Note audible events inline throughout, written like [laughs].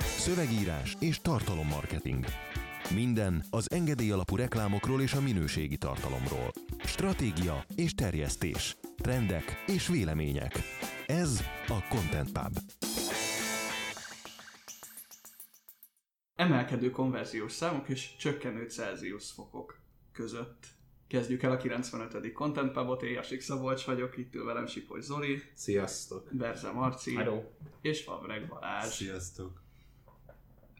Szövegírás és tartalommarketing. Minden az engedély alapú reklámokról és a minőségi tartalomról. Stratégia és terjesztés. Trendek és vélemények. Ez a Content Pub. Emelkedő konverziós számok és csökkenő Celsius fokok között. Kezdjük el a 95. Content Pubot, én Jasik Szabolcs vagyok, itt ül velem Sipoly Zoli, Sziasztok! Berze Marci Hello. és Fabreg Balázs. Sziasztok!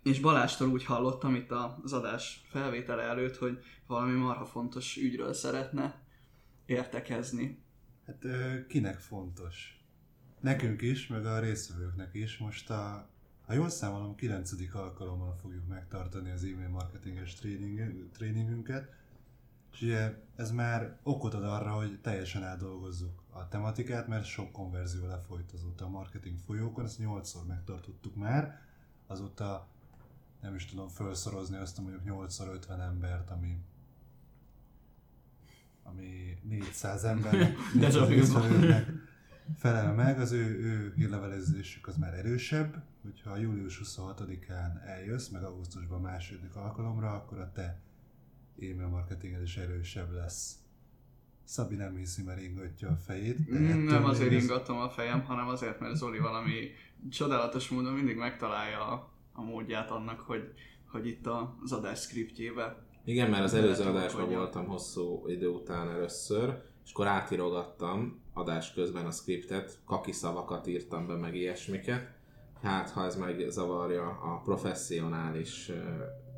És Balástól úgy hallottam itt az adás felvétele előtt, hogy valami marha fontos ügyről szeretne értekezni. Hát kinek fontos? Nekünk is, meg a résztvevőknek is. Most a, ha jól számolom, 9. alkalommal fogjuk megtartani az e-mail marketinges tréning, tréningünket. És ugye ez már okot ad arra, hogy teljesen átdolgozzuk a tematikát, mert sok konverzió lefolyt azóta a marketing folyókon, ezt 8-szor megtartottuk már, azóta nem is tudom felszorozni azt a mondjuk 8x50 embert, ami ami 400 embernek, [laughs] De 400 zsarulva. résztvevőnek felel meg, az ő, ő hírlevelezésük az már erősebb, hogyha július 26-án eljössz, meg augusztusban második alkalomra, akkor a te e-mail marketinged is erősebb lesz. Szabi nem hiszi, mert ingatja a fejét. Nem azért ez- ingatom a fejem, hanem azért, mert Zoli valami csodálatos módon mindig megtalálja a, a módját annak, hogy, hogy itt az adás scriptjébe Igen, mert az előző adásban voltam hosszú idő után először, és akkor átirogattam adás közben a scriptet, kaki szavakat írtam be, meg ilyesmiket. Hát, ha ez megzavarja a professzionális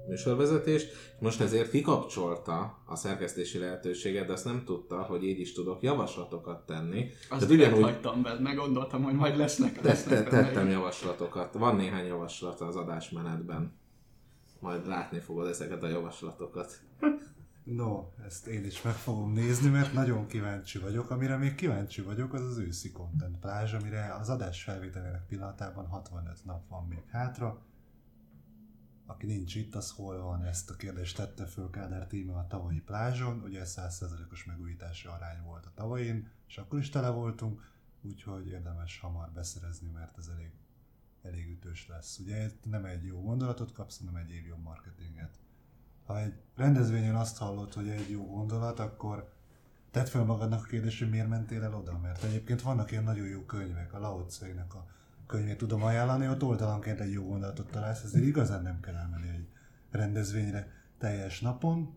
műsorvezetést. Most ezért kikapcsolta a szerkesztési lehetőséget, de azt nem tudta, hogy így is tudok javaslatokat tenni. Azt Tehát ugyanúgy- hagytam be, meggondoltam, hogy majd lesznek, Te, lesznek te, benne tettem javaslatokat. Van néhány javaslat az adásmenetben. Majd látni fogod ezeket a javaslatokat. No, ezt én is meg fogom nézni, mert nagyon kíváncsi vagyok. Amire még kíváncsi vagyok, az az őszi content plázs, amire az adás felvételének pillanatában 65 nap van még hátra. Aki nincs itt, az hol van? Ezt a kérdést tette föl Kádár Tíme a tavalyi plázson. Ugye 100%-os megújítási arány volt a tavain, és akkor is tele voltunk, úgyhogy érdemes hamar beszerezni, mert ez elég, elég ütős lesz. Ugye nem egy jó gondolatot kapsz, hanem egy év jobb marketinget ha egy rendezvényen azt hallod, hogy egy jó gondolat, akkor tedd fel magadnak a kérdést, hogy miért mentél el oda, mert egyébként vannak ilyen nagyon jó könyvek, a Lao a könyvét tudom ajánlani, ott oldalanként egy jó gondolatot találsz, ezért igazán nem kell elmenni egy rendezvényre teljes napon,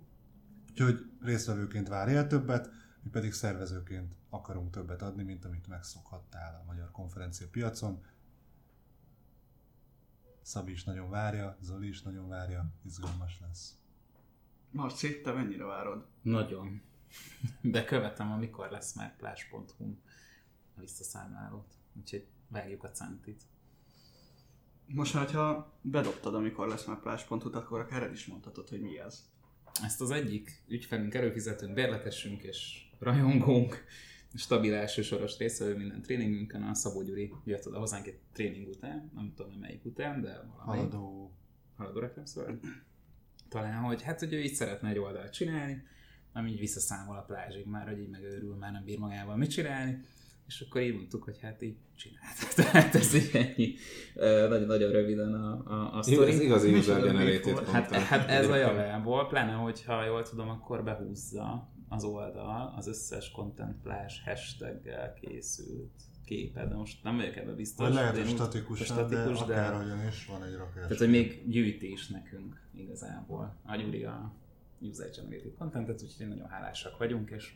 úgyhogy résztvevőként várjál többet, mi pedig szervezőként akarunk többet adni, mint amit megszokhattál a magyar konferencia piacon. Szabi is nagyon várja, Zoli is nagyon várja, izgalmas lesz. Marci, te mennyire várod? Nagyon. [laughs] Bekövetem, amikor lesz már plás.hu a visszaszámlálót. Úgyhogy vágjuk a centit. Most már, ha bedobtad, amikor lesz már plás.hu, akkor akár el is mondhatod, hogy mi ez. Ezt az egyik ügyfelünk, előfizetőnk, bérletesünk és rajongónk, stabil elsősoros részvevő minden tréningünkön, a Szabó Gyuri jött oda hozzánk egy tréning után, nem tudom, hogy melyik után, de valamelyik. Haladó haladó reklám, szóval talán, hogy hát, hogy ő így szeretne egy oldalt csinálni, ami így visszaszámol a plázsig már, hogy így megőrül, már nem bír magával mit csinálni, és akkor így mondtuk, hogy hát így csinált. Tehát [laughs] ez így ennyi. Ö, Nagyon, nagyon röviden a, a, a sztori. Ez igazi user generated. Hát, hát ez a javából, pláne hogyha jól tudom, akkor behúzza az oldal az összes content plás hashtaggel készült képet, de most nem vagyok ebben biztos. Vagy lehet, de hogy statikusan, statikus, de akárhogyan is van egy rakás. tehát, hogy még gyűjtés nekünk igazából. A Gyuri a user generated contentet, úgyhogy nagyon hálásak vagyunk, és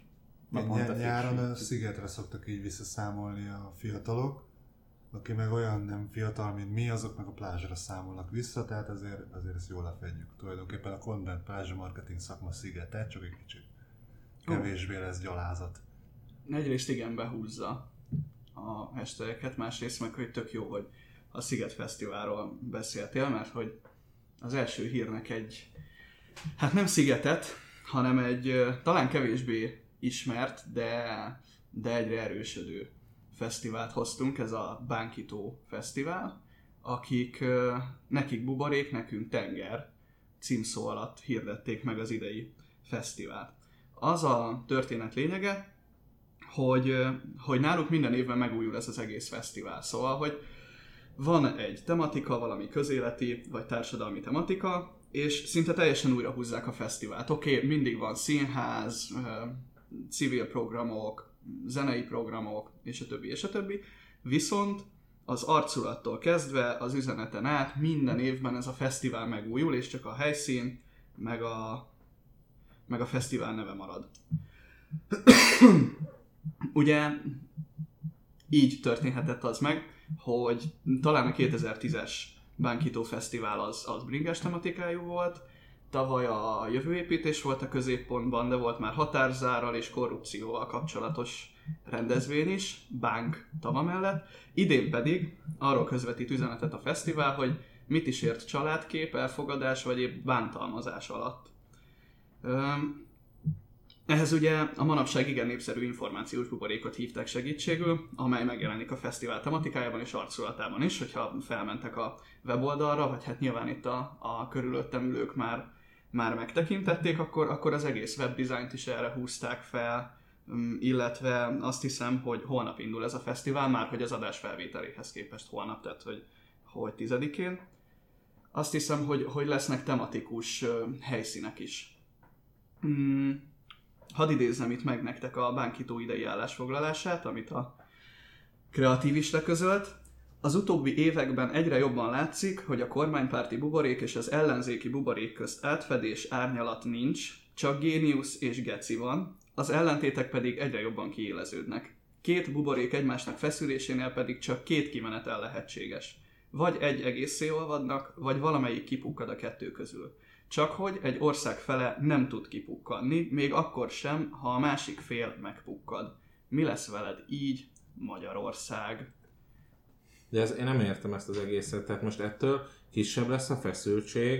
naponta Ny- nyáron a szigetre szoktak így visszaszámolni a fiatalok, aki meg olyan nem fiatal, mint mi, azok meg a plázsra számolnak vissza, tehát azért, azért ezt jól lefedjük. Tulajdonképpen a content plázsa marketing szakma szigete, csak egy kicsit kevésbé lesz gyalázat. Egyrészt igen, behúzza a hashtageket, másrészt meg, hogy tök jó, hogy a Sziget Fesztiválról beszéltél, mert hogy az első hírnek egy, hát nem szigetet, hanem egy talán kevésbé ismert, de, de egyre erősödő fesztivált hoztunk, ez a Bánkító Fesztivál, akik, nekik buborék, nekünk tenger címszó alatt hirdették meg az idei fesztivált. Az a történet lényege, hogy, hogy náluk minden évben megújul ez az egész fesztivál. Szóval, hogy van egy tematika, valami közéleti vagy társadalmi tematika, és szinte teljesen újra húzzák a fesztivált. Oké, okay, mindig van színház, civil programok, zenei programok, és a többi, és a többi. Viszont az arculattól kezdve, az üzeneten át minden évben ez a fesztivál megújul, és csak a helyszín, meg a, meg a fesztivál neve marad. [coughs] Ugye így történhetett az meg, hogy talán a 2010-es Bánkító Fesztivál az, az bringes tematikájú volt, tavaly a jövőépítés volt a középpontban, de volt már határzárral és korrupcióval kapcsolatos rendezvény is, Bánk tava mellett. Idén pedig arról közvetít üzenetet a fesztivál, hogy mit is ért családkép, elfogadás vagy épp bántalmazás alatt. Ehhez ugye a manapság igen népszerű információs buborékot hívták segítségül, amely megjelenik a fesztivál tematikájában és arculatában is, hogyha felmentek a weboldalra, vagy hát nyilván itt a, a körülöttem ülők már, már megtekintették, akkor, akkor az egész webdesignt is erre húzták fel, mm, illetve azt hiszem, hogy holnap indul ez a fesztivál, már hogy az adás felvételéhez képest holnap, tehát hogy, hogy tizedikén. Azt hiszem, hogy, hogy lesznek tematikus helyszínek is. Mm Hadd idézzem itt meg nektek a bánkító idei állásfoglalását, amit a kreatív is leközölt. Az utóbbi években egyre jobban látszik, hogy a kormánypárti buborék és az ellenzéki buborék közt átfedés árnyalat nincs, csak géniusz és geci van, az ellentétek pedig egyre jobban kiéleződnek. Két buborék egymásnak feszülésénél pedig csak két kimenetel lehetséges. Vagy egy egészé olvadnak, vagy valamelyik kipukkad a kettő közül. Csak hogy egy ország fele nem tud kipukkanni, még akkor sem, ha a másik fél megpukkad. Mi lesz veled így, Magyarország? De ez, én nem értem ezt az egészet, tehát most ettől kisebb lesz a feszültség,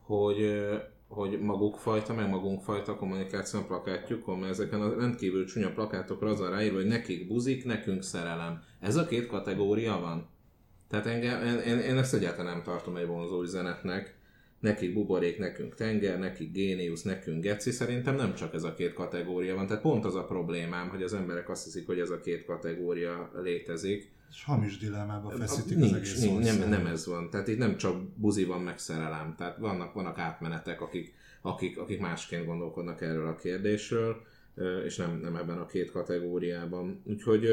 hogy, hogy maguk fajta, meg magunk fajta kommunikáció plakátjukon, mert ezeken a rendkívül csúnya plakátokra az a ráírva, hogy nekik buzik, nekünk szerelem. Ez a két kategória van. Tehát engem, én, én, én ezt egyáltalán nem tartom egy vonzó üzenetnek nekik buborék, nekünk tenger, nekik géniusz, nekünk geci, szerintem nem csak ez a két kategória van. Tehát pont az a problémám, hogy az emberek azt hiszik, hogy ez a két kategória létezik. És hamis dilemmába feszítik nincs, az egész nincs, nem, nem ez van. Tehát itt nem csak buzi van, meg szerelem. Tehát vannak, vannak átmenetek, akik, akik, akik másként gondolkodnak erről a kérdésről, és nem, nem ebben a két kategóriában. Úgyhogy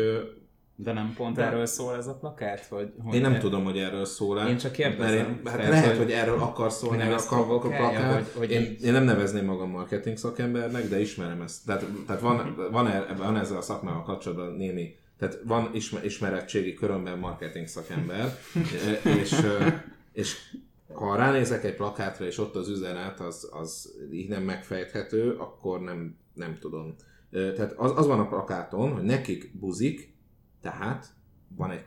de nem pont De... erről szól ez a plakát? Hogy, hogy én nem er... tudom, hogy erről szól Én csak kérdezem. Én, hát lehet, hogy, hogy erről akar szólni a, a, a plakát. Hogy, hogy én, én, nem nevezném magam marketing szakembernek, de ismerem ezt. Tehát, tehát van, van, er, van ezzel a szakmával kapcsolatban némi tehát van ismer, ismerettségi körömben marketing szakember, [laughs] és, és ha ránézek egy plakátra, és ott az üzenet, az, az így nem megfejthető, akkor nem, nem tudom. Tehát az, az van a plakáton, hogy nekik buzik, tehát van egy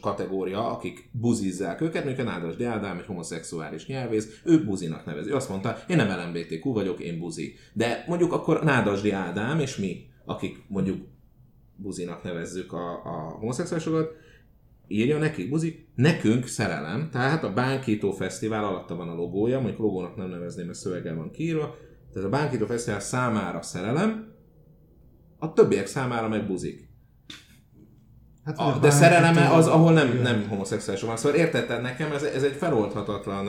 kategória, akik buzizzák őket, mondjuk a Nádas Ádám, egy homoszexuális nyelvész, ő buzinak nevezi. Ő azt mondta, én nem LMBTQ vagyok, én buzi. De mondjuk akkor Nádasdi Ádám és mi, akik mondjuk buzinak nevezzük a, a homoszexuálisokat, írja nekik buzi, nekünk szerelem, tehát a Bánkító Fesztivál alatta van a logója, mondjuk logónak nem nevezném, mert szöveggel van kiírva, tehát a Bánkító Fesztivál számára szerelem, a többiek számára meg buzik. Hát, a, de szereleme az, ahol nem, nem homoszexuális van. Szóval érted, nekem ez, ez egy feloldhatatlan,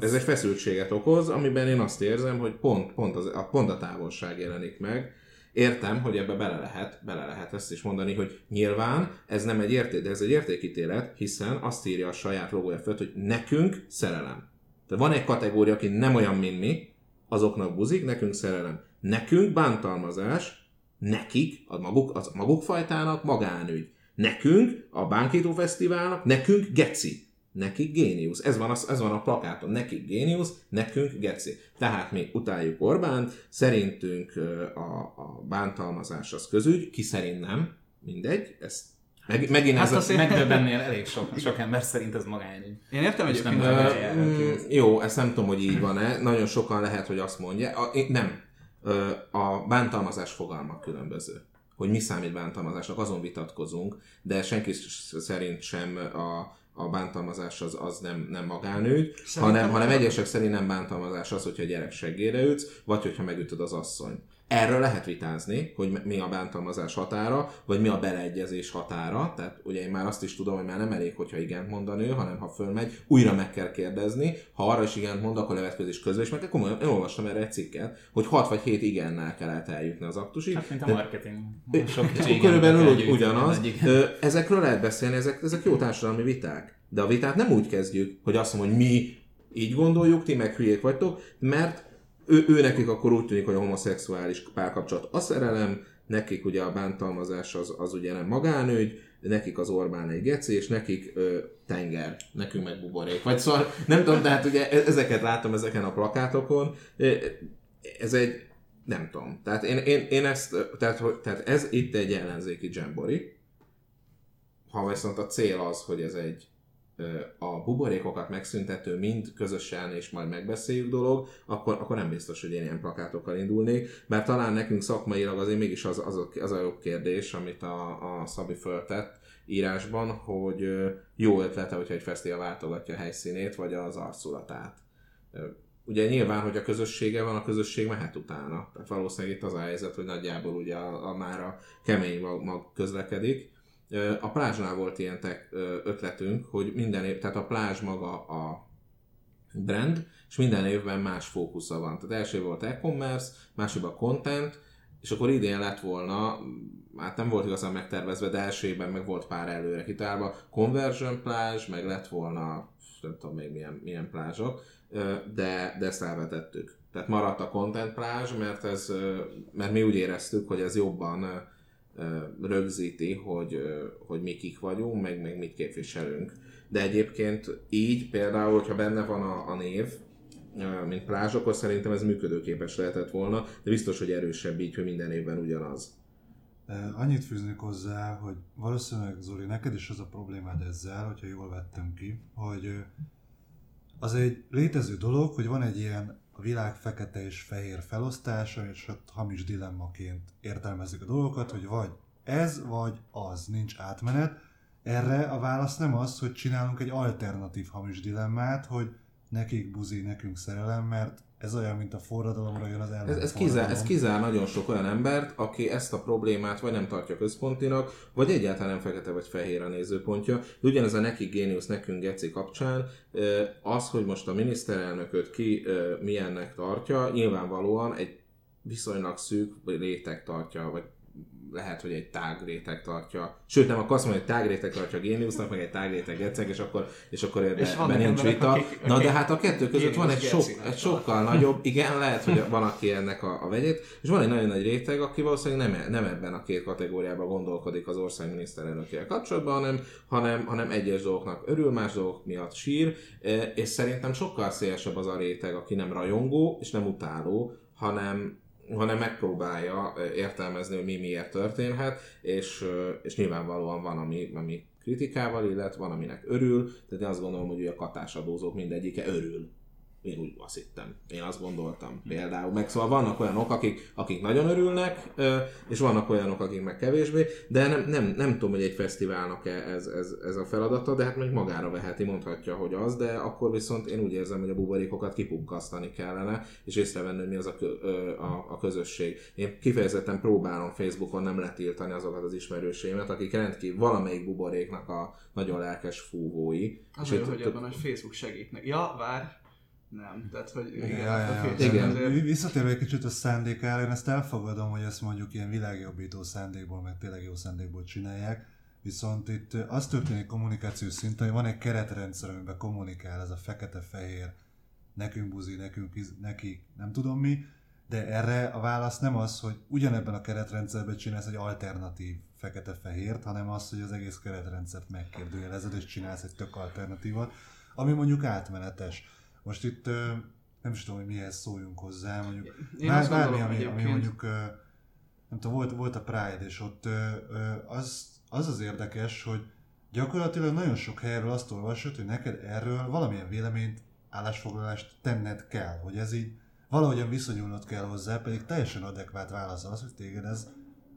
ez egy feszültséget okoz, amiben én azt érzem, hogy pont, pont, az, a, pont a távolság jelenik meg. Értem, hogy ebbe bele lehet, bele lehet ezt is mondani, hogy nyilván ez nem egy érték, de ez egy értékítélet, hiszen azt írja a saját logója föl, hogy nekünk szerelem. Tehát van egy kategória, aki nem olyan, mint mi, azoknak buzik, nekünk szerelem. Nekünk bántalmazás, nekik, a maguk, az maguk fajtának magánügy. Nekünk, a Bánkító Fesztiválnak, nekünk geci. Nekik géniusz. Ez van, az, ez van a plakáton. Nekik géniusz, nekünk geci. Tehát mi utáljuk Orbánt, szerintünk a, a bántalmazás az közügy, ki szerint nem, mindegy, ezt meg, megint hát ez az... Megdöbbennél elég sok, sok ember szerint ez magányügy. Én értem, hogy nem ö, Jó, ezt nem tudom, hogy így van-e. Nagyon sokan lehet, hogy azt mondja. A, nem, a bántalmazás fogalmak különböző. Hogy mi számít bántalmazásnak, azon vitatkozunk, de senki szerint sem a, a bántalmazás az, az nem, nem magánügy, hanem, hanem egyesek szerint nem bántalmazás az, hogyha a gyerek seggére ütsz, vagy hogyha megütöd az asszony. Erről lehet vitázni, hogy mi a bántalmazás határa, vagy mi a beleegyezés határa. Tehát ugye én már azt is tudom, hogy már nem elég, hogyha igent mond a nő, hanem ha fölmegy, újra meg kell kérdezni. Ha arra is igent mond, akkor levetközés közben is meg komolyan. Én olvastam erre egy cikket, hogy 6 vagy 7 igennel kellett eljutni az aktusig. Hát, mint a De- marketing. Sok Akkor igent körülbelül úgy, ugyanaz. Ezekről lehet beszélni, ezek, ezek jó társadalmi viták. De a vitát nem úgy kezdjük, hogy azt mondom, hogy mi így gondoljuk, ti meg hülyék vagytok, mert ő, ő nekik akkor úgy tűnik, hogy a homoszexuális párkapcsolat a szerelem, nekik ugye a bántalmazás az, az ugye nem magánügy, nekik az Orbán egy geci, és nekik ö, tenger, nekünk meg buborék. Vagy szóval nem tudom, tehát ugye e- ezeket látom ezeken a plakátokon. Ez egy, nem tudom. Tehát én, én, én ezt, tehát, hogy- tehát ez itt egy ellenzéki dzsembori. Ha viszont a cél az, hogy ez egy a buborékokat megszüntető, mind közösen és majd megbeszéljük dolog, akkor, akkor nem biztos, hogy én ilyen plakátokkal indulnék, bár talán nekünk szakmailag azért mégis az, az, az a jobb kérdés, amit a, a Szabi föltett írásban, hogy jó ötlete, hogyha egy fesztivál váltogatja a helyszínét, vagy az arculatát. Ugye nyilván, hogy a közössége van, a közösség mehet utána. Tehát valószínűleg itt az a helyzet, hogy nagyjából ugye a, a már a kemény mag, mag közlekedik, A plázsnál volt ilyen tek, ötletünk, hogy minden év, tehát a plázs maga a brand, és minden évben más fókusza van. Tehát első volt e-commerce, másikban a content, és akkor idén lett volna, hát nem volt igazán megtervezve, de első évben meg volt pár előre kitálva, conversion plázs, meg lett volna, nem tudom még milyen, milyen plázsok, de, de ezt elvetettük. Tehát maradt a content plázs, mert, ez, mert mi úgy éreztük, hogy ez jobban rögzíti, hogy, hogy mi kik vagyunk, meg, meg mit képviselünk. De egyébként így például, hogyha benne van a, a név, mint plázs, akkor szerintem ez működőképes lehetett volna, de biztos, hogy erősebb így, hogy minden évben ugyanaz. Annyit fűznék hozzá, hogy valószínűleg Zoli, neked is az a problémád ezzel, hogyha jól vettem ki, hogy az egy létező dolog, hogy van egy ilyen a világ fekete és fehér felosztása, és ott hamis dilemmaként értelmezik a dolgokat, hogy vagy ez, vagy az, nincs átmenet. Erre a válasz nem az, hogy csinálunk egy alternatív hamis dilemmát, hogy nekik buzi, nekünk szerelem, mert ez olyan, mint a forradalomra jön az ellen. Ez, ez, kizár, ez kizár nagyon sok olyan embert, aki ezt a problémát vagy nem tartja központinak, vagy egyáltalán nem fekete vagy fehér a nézőpontja. De ugyanez a neki géniusz, nekünk geci kapcsán, az, hogy most a miniszterelnököt ki milyennek tartja, nyilvánvalóan egy viszonylag szűk réteg tartja, vagy lehet, hogy egy tág réteg tartja. Sőt, nem, akkor azt mondom, hogy egy tág réteg tartja a géniusznak, meg egy tág réteg geceg, és akkor, és akkor ebben nincs vita. akik- Na de hát a kettő között van egy, sok, egy sokkal nagyobb, igen, lehet, hogy van, aki ennek a, a vegyét, és van egy nagyon nagy réteg, aki valószínűleg nem, nem ebben a két kategóriában gondolkodik az ország miniszterelnökével kapcsolatban, hanem, hanem, hanem egyes dolgoknak örül, más dolgok miatt sír, e, és szerintem sokkal szélesebb az a réteg, aki nem rajongó és nem utáló, hanem, hanem megpróbálja értelmezni, hogy mi miért történhet, és, és nyilvánvalóan van, ami, ami kritikával illet, van, aminek örül, tehát én azt gondolom, hogy a katásadózók mindegyike örül. Én úgy azt hittem. Én azt gondoltam például. Meg szóval vannak olyanok, akik, akik nagyon örülnek, és vannak olyanok, akik meg kevésbé, de nem, nem, nem tudom, hogy egy fesztiválnak ez, ez, ez a feladata, de hát még magára veheti, mondhatja, hogy az, de akkor viszont én úgy érzem, hogy a buborékokat kipukkasztani kellene, és észrevenni, hogy mi az a, a, a közösség. Én kifejezetten próbálom Facebookon nem letiltani azokat az ismerőseimet, akik rendkívül valamelyik buboréknak a nagyon lelkes fúvói. Az És itt- hogy abban, hogy Facebook segít neki. Ja, vár. Nem, tehát, hogy igen, ja, ja, ja. a Facebook Igen. azért- Visszatérve egy kicsit a szándékára, én ezt elfogadom, hogy ezt mondjuk ilyen világjobbító szándékból, meg tényleg jó szándékból csinálják, viszont itt az történik kommunikációs szinten, hogy van egy keretrendszer, amiben kommunikál ez a fekete-fehér, nekünk buzi, nekünk neki, nem tudom mi, de erre a válasz nem az, hogy ugyanebben a keretrendszerben csinálsz egy alternatív fekete-fehért, hanem az, hogy az egész keretrendszert megkérdőjelezed, és csinálsz egy tök alternatívat, ami mondjuk átmenetes. Most itt nem is tudom, hogy mihez szóljunk hozzá, mondjuk Én bár, bármi, ami, ami mondjuk, nem tudom, volt, volt a Pride, és ott az, az az érdekes, hogy gyakorlatilag nagyon sok helyről azt olvasod, hogy neked erről valamilyen véleményt, állásfoglalást tenned kell, hogy ez így valahogyan viszonyulnod kell hozzá, pedig teljesen adekvát válasz az, hogy téged ez,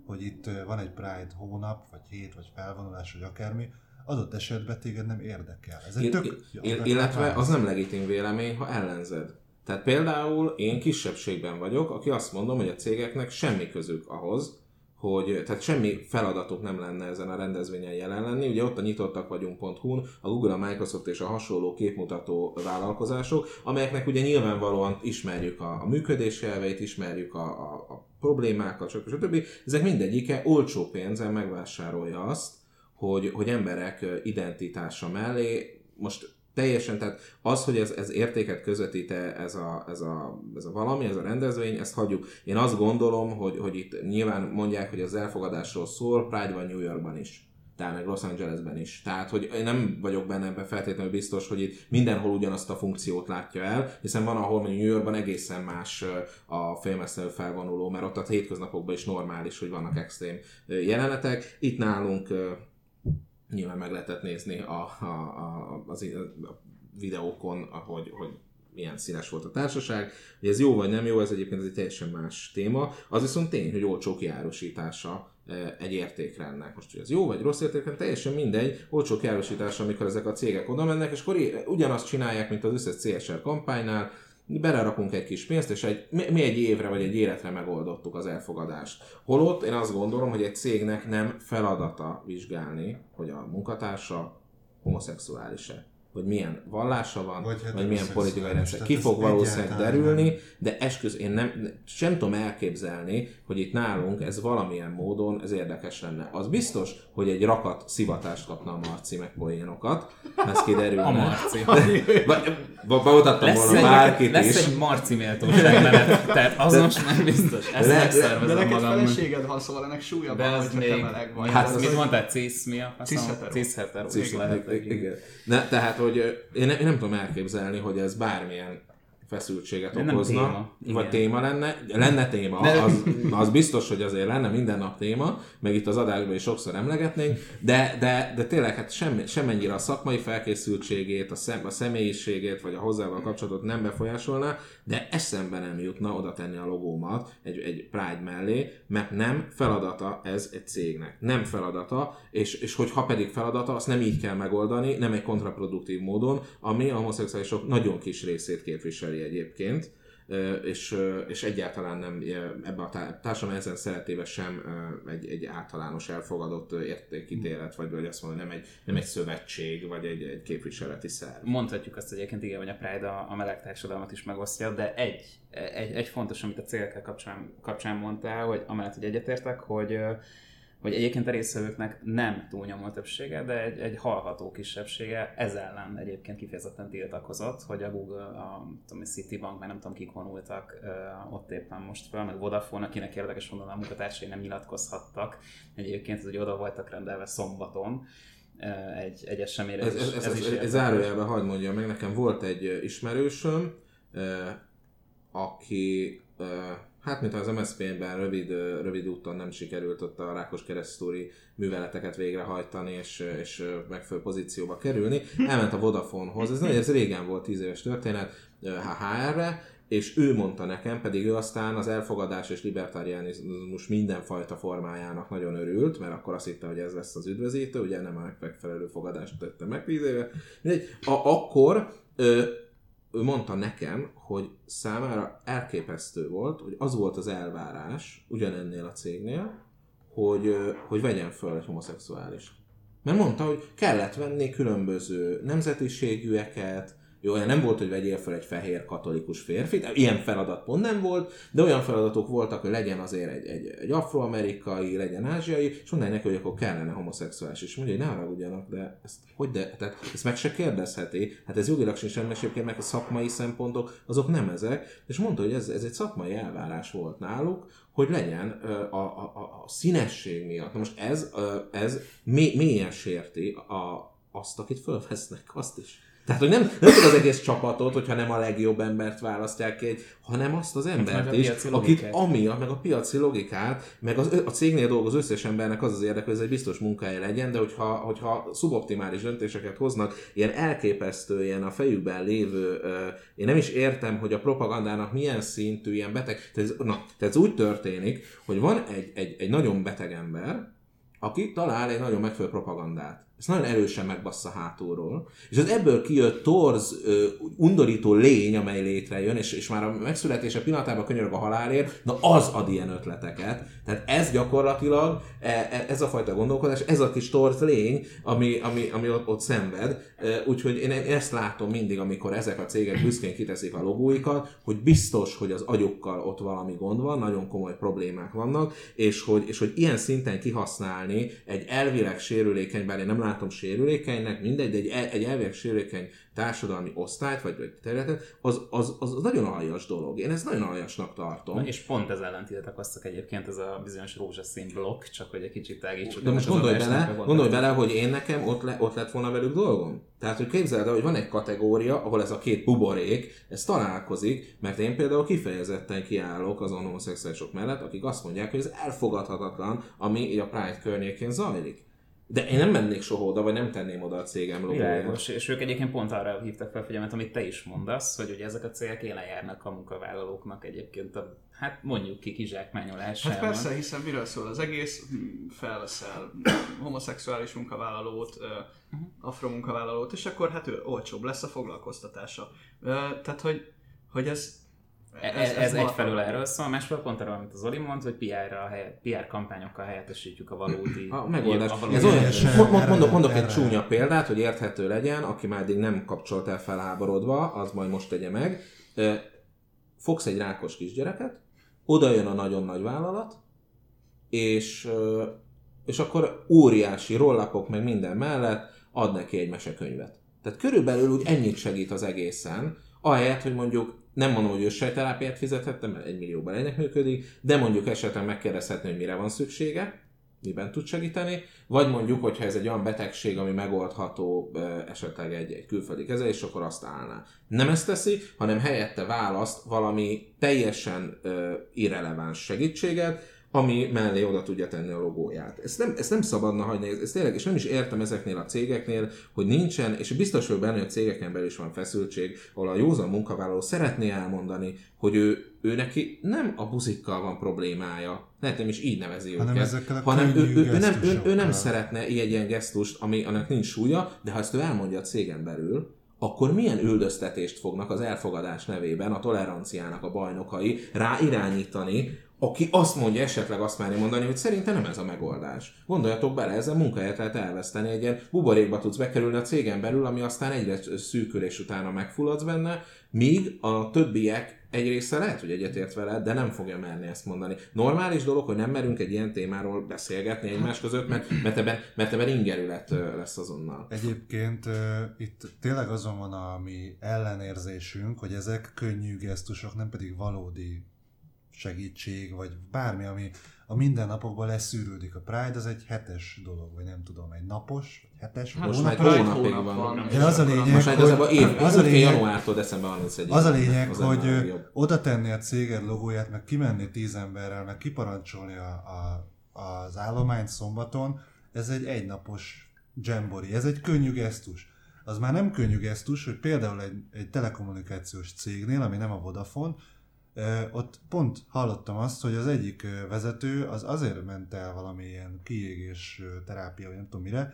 hogy itt van egy Pride hónap, vagy hét, vagy felvonulás, vagy akármi, adott esetben téged nem érdekel. Ez egy Ill- tök adekvát illetve az nem legitim vélemény, ha ellenzed. Tehát például én kisebbségben vagyok, aki azt mondom, hogy a cégeknek semmi közük ahhoz, hogy tehát semmi feladatuk nem lenne ezen a rendezvényen jelen lenni. Ugye ott a nyitottak vagyunk.hu, a Google, a Microsoft és a hasonló képmutató vállalkozások, amelyeknek ugye nyilvánvalóan ismerjük a, a működési elveit, ismerjük a, a, a problémákat, stb. stb. Ezek mindegyike olcsó pénzen megvásárolja azt, hogy, hogy emberek identitása mellé most teljesen, tehát az, hogy ez, ez értéket közvetít ez a, ez, a, ez a valami, ez a rendezvény, ezt hagyjuk. Én azt gondolom, hogy, hogy itt nyilván mondják, hogy az elfogadásról szól, Pride van New Yorkban is tehát meg Los Angelesben is. Tehát, hogy én nem vagyok benne ebben feltétlenül biztos, hogy itt mindenhol ugyanazt a funkciót látja el, hiszen van, ahol mondjuk New Yorkban egészen más a félmeszelő felvonuló, mert ott a hétköznapokban is normális, hogy vannak extrém jelenetek. Itt nálunk nyilván meg lehetett nézni a, a, a, az, a videókon, ahogy, hogy milyen színes volt a társaság. Hogy ez jó vagy nem jó, ez egyébként ez egy teljesen más téma. Az viszont tény, hogy olcsó kiárosítása e, egy értékrendnek. Most, hogy ez jó vagy rossz értékrend, teljesen mindegy, olcsó kiárosítása, amikor ezek a cégek oda mennek, és akkor ugyanazt csinálják, mint az összes CSR kampánynál, belerakunk egy kis pénzt, és egy, mi egy évre vagy egy életre megoldottuk az elfogadást. Holott én azt gondolom, hogy egy cégnek nem feladata vizsgálni, hogy a munkatársa homoszexuális-e hogy milyen vallása van, vagy, hát vagy milyen politikai rendszer. Ki fog valószínűleg derülni, nem. de esküsz, én nem, sem tudom elképzelni, hogy itt nálunk ez valamilyen módon ez érdekes lenne. Az biztos, hogy egy rakat szivatást kapna a Marci meg poénokat, ez kiderülne. A Marci. [laughs] Bemutattam volna bárkit lesz is. Lesz egy Marci méltóság menet, tehát az most nem biztos. Ezt megszervezem De neked feleséged van, szóval ennek súlya van, hogy még, te meleg vagy. Hát, mit mondtál, cis mi a faszom? Cis hetero. Cis hetero. Igen. Tehát, hogy én, én nem tudom elképzelni, hogy ez bármilyen feszültséget De okozna, téma. vagy Igen. téma lenne. Lenne téma, az, az biztos, hogy azért lenne minden nap téma, meg itt az adásban is sokszor emlegetnénk, de, de, de tényleg hát sem, semennyire a szakmai felkészültségét, a, szem, a személyiségét, vagy a hozzával kapcsolatot nem befolyásolná, de eszembe nem jutna oda tenni a logómat egy, egy Pride mellé, mert nem feladata ez egy cégnek. Nem feladata, és, és hogyha pedig feladata, azt nem így kell megoldani, nem egy kontraproduktív módon, ami a homoszexuálisok nagyon kis részét képviseli egyébként, és, és egyáltalán nem ebbe a társadalom ezen szeretébe sem egy, egy általános elfogadott értékítélet, vagy, vagy azt mondom, nem egy, nem egy szövetség, vagy egy, egy képviseleti szerv. Mondhatjuk azt egyébként, igen, hogy a Pride a, a meleg társadalmat is megosztja, de egy, egy, egy fontos, amit a cégekkel kapcsán, kapcsán mondtál, hogy amellett, hogy egyetértek, hogy hogy egyébként a részvevőknek nem túlnyomó többsége, de egy, egy hallható kisebbsége ez ellen egyébként kifejezetten tiltakozott, hogy a Google, a tudom, Citibank, mert nem tudom kik vonultak ott éppen most fel, meg Vodafone, akinek érdekes mondani, a munkatársai nem nyilatkozhattak. Egyébként, hogy oda voltak rendelve szombaton, egy, egy eseményre. Ez, ez, ez, ez, ez, ez zárójelben hagyd mondjam meg, nekem volt egy ismerősöm, aki hát mint az MSZP-ben rövid, rövid úton nem sikerült ott a Rákos keresztúri műveleteket végrehajtani és, és megfelelő pozícióba kerülni, elment a Vodafonehoz, ez, ez régen volt, 10 éves történet, HR-re, és ő mondta nekem, pedig ő aztán az elfogadás és libertarianizmus mindenfajta formájának nagyon örült, mert akkor azt hitte, hogy ez lesz az üdvözítő, ugye nem a megfelelő fogadást tette meg 10 éve. A, akkor ő mondta nekem, hogy számára elképesztő volt, hogy az volt az elvárás ugyanennél a cégnél, hogy, hogy vegyen föl egy homoszexuális. Mert mondta, hogy kellett venni különböző nemzetiségűeket, jó, olyan nem volt, hogy vegyél fel egy fehér katolikus férfit, ilyen feladat pont nem volt, de olyan feladatok voltak, hogy legyen azért egy, egy, egy afroamerikai, legyen ázsiai, és mondják neki, hogy akkor kellene homoszexuális, és mondja, hogy ne haragudjanak, de ezt, hogy de, tehát ezt meg se kérdezheti, hát ez jogilag sincs semmi, meg a szakmai szempontok, azok nem ezek, és mondta, hogy ez, ez egy szakmai elvárás volt náluk, hogy legyen a, a, a, a színesség miatt. Na most ez, ez mélyen sérti a, azt, akit fölvesznek, azt is. Tehát, hogy nem, nem tud az egész csapatot, hogyha nem a legjobb embert választják ki, hanem azt az embert is, akit amiatt, meg a piaci logikát, meg az, a cégnél dolgozó összes embernek az az érdeke, hogy ez egy biztos munkája legyen, de hogyha, hogyha szuboptimális döntéseket hoznak, ilyen elképesztő, ilyen a fejükben lévő, uh, én nem is értem, hogy a propagandának milyen szintű, ilyen beteg, tehát ez, na, tehát ez úgy történik, hogy van egy, egy, egy nagyon beteg ember, aki talál egy nagyon megfelelő propagandát ez nagyon erősen megbassza hátulról, és az ebből kijött torz, ö, undorító lény, amely létrejön, és, és már a megszületése pillanatában könyörög a halálért, na az ad ilyen ötleteket. Tehát ez gyakorlatilag, e, e, ez a fajta gondolkodás, ez a kis torz lény, ami, ami, ami ott, ott szenved. E, Úgyhogy én ezt látom mindig, amikor ezek a cégek büszkén kiteszik a logóikat, hogy biztos, hogy az agyukkal ott valami gond van, nagyon komoly problémák vannak, és hogy, és hogy ilyen szinten kihasználni egy elvileg sérülékeny, bár én nem látom sérülékenynek, mindegy, de egy, el- egy elvileg sérülékeny társadalmi osztályt, vagy, vagy területet, az, az, az, az nagyon aljas dolog. Én ezt nagyon aljasnak tartom. Na, és pont ez ellen tiltakoztak egyébként ez a bizonyos rózsaszín blokk, csak hogy egy kicsit tágítsuk. De most gondolj bele, gondolj bele, hogy én nekem ott, le, ott lett volna velük dolgom. Tehát, hogy képzeld el, hogy van egy kategória, ahol ez a két buborék, ez találkozik, mert én például kifejezetten kiállok azon homoszexuálisok mellett, akik azt mondják, hogy ez elfogadhatatlan, ami a Pride környékén zajlik. De én nem mennék soha oda, vagy nem tenném oda a cégem logóját. Világos, és ők egyébként pont arra hívtak fel figyelmet, amit te is mondasz, hogy ugye ezek a cégek élen járnak a munkavállalóknak egyébként a, hát mondjuk ki kizsákmányolásával. Hát persze, hiszen miről szól az egész, felveszel homoszexuális munkavállalót, ö, afro munkavállalót, és akkor hát ő olcsóbb lesz a foglalkoztatása. Tehát, hogy, hogy ez... Ez, ez, ez egyfelől erről szól, másfelől pont arról, amit az Oli mond, hogy PR-ra, helyett, PR kampányokkal helyettesítjük a valódi... A megoldás. a valódi Ez olyan, Teljesen mo- mo- erre- mondok, mondok egy csúnya példát, hogy érthető legyen, aki már eddig nem kapcsolt el felháborodva, az majd most tegye meg. Fogsz egy rákos kisgyereket, oda jön a nagyon nagy vállalat, és, és akkor óriási rollapok meg minden mellett ad neki egy mesekönyvet. Tehát körülbelül úgy ennyit segít az egészen, ahelyett, hogy mondjuk nem mondom, hogy őssejterápiát fizethettem, mert egy millióban ennek működik, de mondjuk esetleg megkérdezhetni, hogy mire van szüksége, miben tud segíteni, vagy mondjuk, hogyha ez egy olyan betegség, ami megoldható esetleg egy, egy külföldi kezelés, akkor azt állná. Nem ezt teszi, hanem helyette választ valami teljesen irreleváns segítséget, ami mellé oda tudja tenni a logóját. Ezt nem, ezt nem szabadna hagyni, ez, ez tényleg, és nem is értem ezeknél a cégeknél, hogy nincsen, és biztos vagyok benne, hogy a cégeken belül is van feszültség, ahol a józan munkavállaló szeretné elmondani, hogy ő, ő neki nem a buzikkal van problémája, lehet nem is így nevezi Hanem őket, ezekkel hanem ő, ő, ő, nem, ő, ő nem szeretne egy ilyen gesztust, ami annak nincs súlya, de ha ezt ő elmondja a cégen belül, akkor milyen üldöztetést fognak az elfogadás nevében a toleranciának a bajnokai rá irányítani, aki azt mondja, esetleg azt már mondani, hogy szerintem nem ez a megoldás. Gondoljatok bele, ezzel munkahelyet lehet elveszteni, egy ilyen buborékba tudsz bekerülni a cégen belül, ami aztán egyre szűkül és utána megfulladsz benne, míg a többiek egy része lehet, hogy egyetért vele, de nem fogja merni ezt mondani. Normális dolog, hogy nem merünk egy ilyen témáról beszélgetni egymás között, mert, mert, ebben, mert ebben ingerület lesz azonnal. Egyébként itt tényleg azon van a mi ellenérzésünk, hogy ezek könnyű gesztusok, nem pedig valódi segítség, vagy bármi, ami a mindennapokban leszűrődik. A Pride az egy hetes dolog, vagy nem tudom, egy napos, vagy hetes, vagy Most már hónapig hónap van. van. De az a lényeg, Most hogy- igazából év, az az a lényeg- januártól december 31 Az a lényeg, az hogy oda tenni a céged logóját, meg kimenni tíz emberrel, meg kiparancsolni a, a, az állományt szombaton, ez egy egynapos dzsembori, ez egy könnyű gesztus. Az már nem könnyű gesztus, hogy például egy, egy telekommunikációs cégnél, ami nem a Vodafone, ott pont hallottam azt, hogy az egyik vezető az azért ment el valami ilyen kiégés terápia, vagy nem tudom mire,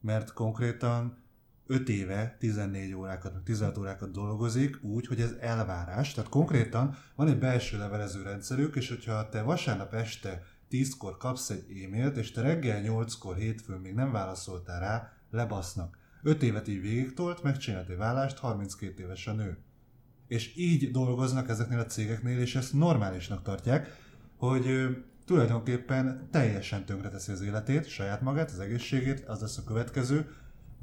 mert konkrétan 5 éve 14 órákat, meg 16 órákat dolgozik úgy, hogy ez elvárás. Tehát konkrétan van egy belső levelező rendszerük, és hogyha te vasárnap este 10-kor kapsz egy e-mailt, és te reggel 8-kor hétfőn még nem válaszoltál rá, lebasznak. 5 évet így végigtolt, megcsinált egy vállást, 32 éves a nő. És így dolgoznak ezeknél a cégeknél, és ezt normálisnak tartják, hogy tulajdonképpen teljesen tönkreteszi az életét, saját magát, az egészségét, az lesz a következő,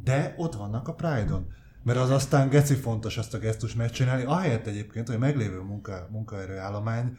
de ott vannak a Pride-on. Mert az aztán geci fontos azt a gesztust megcsinálni, ahelyett egyébként, hogy meglévő munka, munkaerőállomány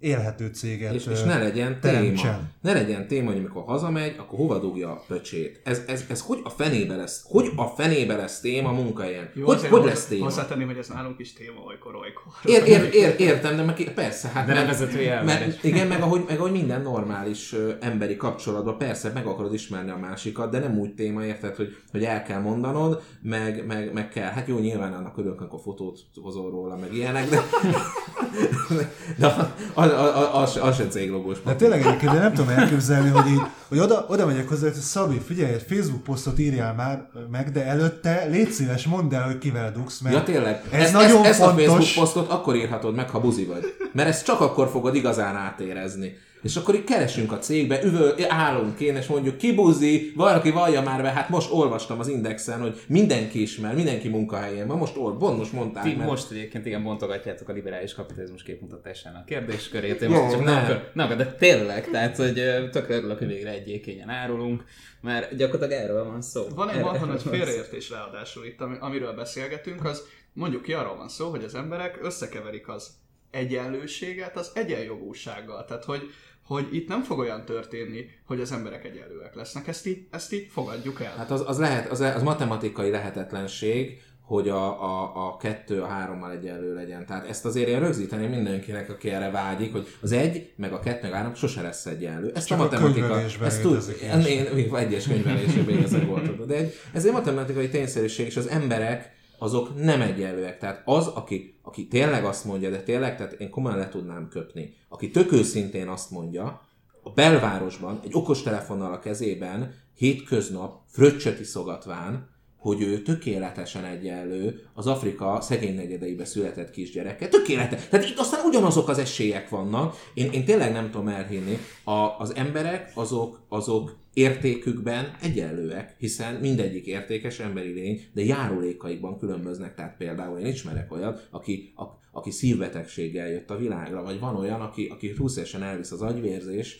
élhető céget És, és ne legyen téma. teremtsen. Ne legyen téma, hogy amikor hazamegy, akkor hova dugja a pöcsét. Ez, ez, ez hogy a fenébe lesz? Hogy a fenébe lesz téma munkahelyen? Jó, hogy, hogy lesz téma? Hozzátenni, hogy ez nálunk is téma olykor, olykor. Ér, ér, ér, értem, de meg, persze, hát De nem mert- igen, meg ahogy, meg ahogy minden normális ö, emberi kapcsolatban, persze meg akarod ismerni a másikat, de nem úgy téma, érted, hogy, hogy el kell mondanod, meg, meg, meg kell, hát jó, nyilván annak örülök, amikor fotót hozol róla, meg ilyenek, de, [laughs] de az, az, az, az, az se céglogós De tényleg egyébként de nem tudom elképzelni, hogy így, hogy oda, oda megyek hozzá, hogy Szabi, figyelj, egy Facebook posztot írjál már meg, de előtte légy szíves, mondd el, hogy kivel dugsz, mert Ja tényleg, ez ezt, nagyon ezt, ezt a fontos. Facebook posztot akkor írhatod meg, ha buzi vagy. Mert ezt csak akkor fogod igazán átérezni. És akkor így keresünk a cégbe, üvöl, állunk én, és mondjuk ki buzi, valaki vallja már be, hát most olvastam az Indexen, hogy mindenki ismer, mindenki munkahelyén van, most ol, pont most mondták, Ti mert most egyébként igen bontogatjátok a liberális kapitalizmus képmutatásának kérdéskörét. Én most csak ne. nem, akar, nem, akar, de tényleg, tehát hogy tökre örülök, hogy végre egy ékényen árulunk, mert gyakorlatilag erről van szó. Van egy van nagy félreértés ráadásul itt, ami- amiről beszélgetünk, az mondjuk ki arról van szó, hogy az emberek összekeverik az egyenlőséget az egyenjogúsággal. Tehát, hogy, hogy itt nem fog olyan történni, hogy az emberek egyenlőek lesznek. Ezt így, ezt így fogadjuk el. Hát az, az, lehet, az, az matematikai lehetetlenség, hogy a, a, a kettő a hárommal egyenlő legyen. Tehát ezt azért én rögzíteném mindenkinek, aki erre vágyik, hogy az egy, meg a kettő, meg a három sose lesz egyenlő. Ezt Csak a a matematika... könyvelésben ezt tud, én, én, egyes könyvelésében ezek voltak. De egy, ez egy matematikai tényszerűség, és az emberek azok nem egyenlőek. Tehát az, aki, aki tényleg azt mondja, de tényleg, tehát én komolyan le tudnám köpni, aki tök őszintén azt mondja, a belvárosban egy okostelefonnal a kezében hétköznap fröccsöt iszogatván, hogy ő tökéletesen egyenlő az Afrika szegény negyedeibe született kisgyereke. Tökéletes. Tehát itt aztán ugyanazok az esélyek vannak. Én, én tényleg nem tudom elhinni. A, az emberek azok, azok értékükben egyenlőek, hiszen mindegyik értékes emberi lény, de járulékaikban különböznek. Tehát például én ismerek olyat, aki, a, aki szívbetegséggel jött a világra, vagy van olyan, aki, aki 20 évesen elvisz az agyvérzés,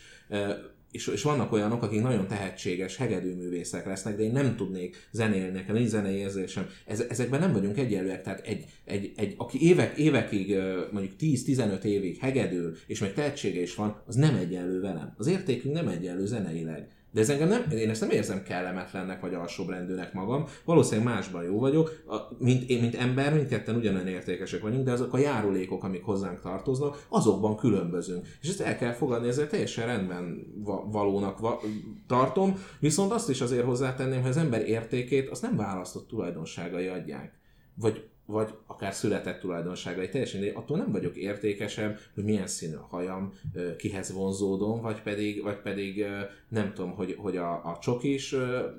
és, és vannak olyanok, akik nagyon tehetséges hegedűművészek lesznek, de én nem tudnék zenélni, nekem nincs zenei érzésem. Ez, ezekben nem vagyunk egyenlőek, tehát egy, egy, egy aki évek, évekig, mondjuk 10-15 évig hegedül, és még tehetsége is van, az nem egyenlő velem. Az értékünk nem egyenlő zeneileg. De ez engem nem, én ezt nem érzem kellemetlennek vagy alsóbrendűnek magam. Valószínűleg másban jó vagyok. A, mint, én, mint ember, mindketten ugyanolyan értékesek vagyunk, de azok a járulékok, amik hozzánk tartoznak, azokban különbözünk. És ezt el kell fogadni, ezzel teljesen rendben va- valónak va- tartom, viszont azt is azért hozzátenném, hogy az ember értékét azt nem választott tulajdonságai adják. Vagy vagy akár született tulajdonságai, teljesen mindegy, attól nem vagyok értékesebb, hogy milyen színű a hajam, kihez vonzódom, vagy pedig, vagy pedig nem tudom, hogy, hogy a, a csokis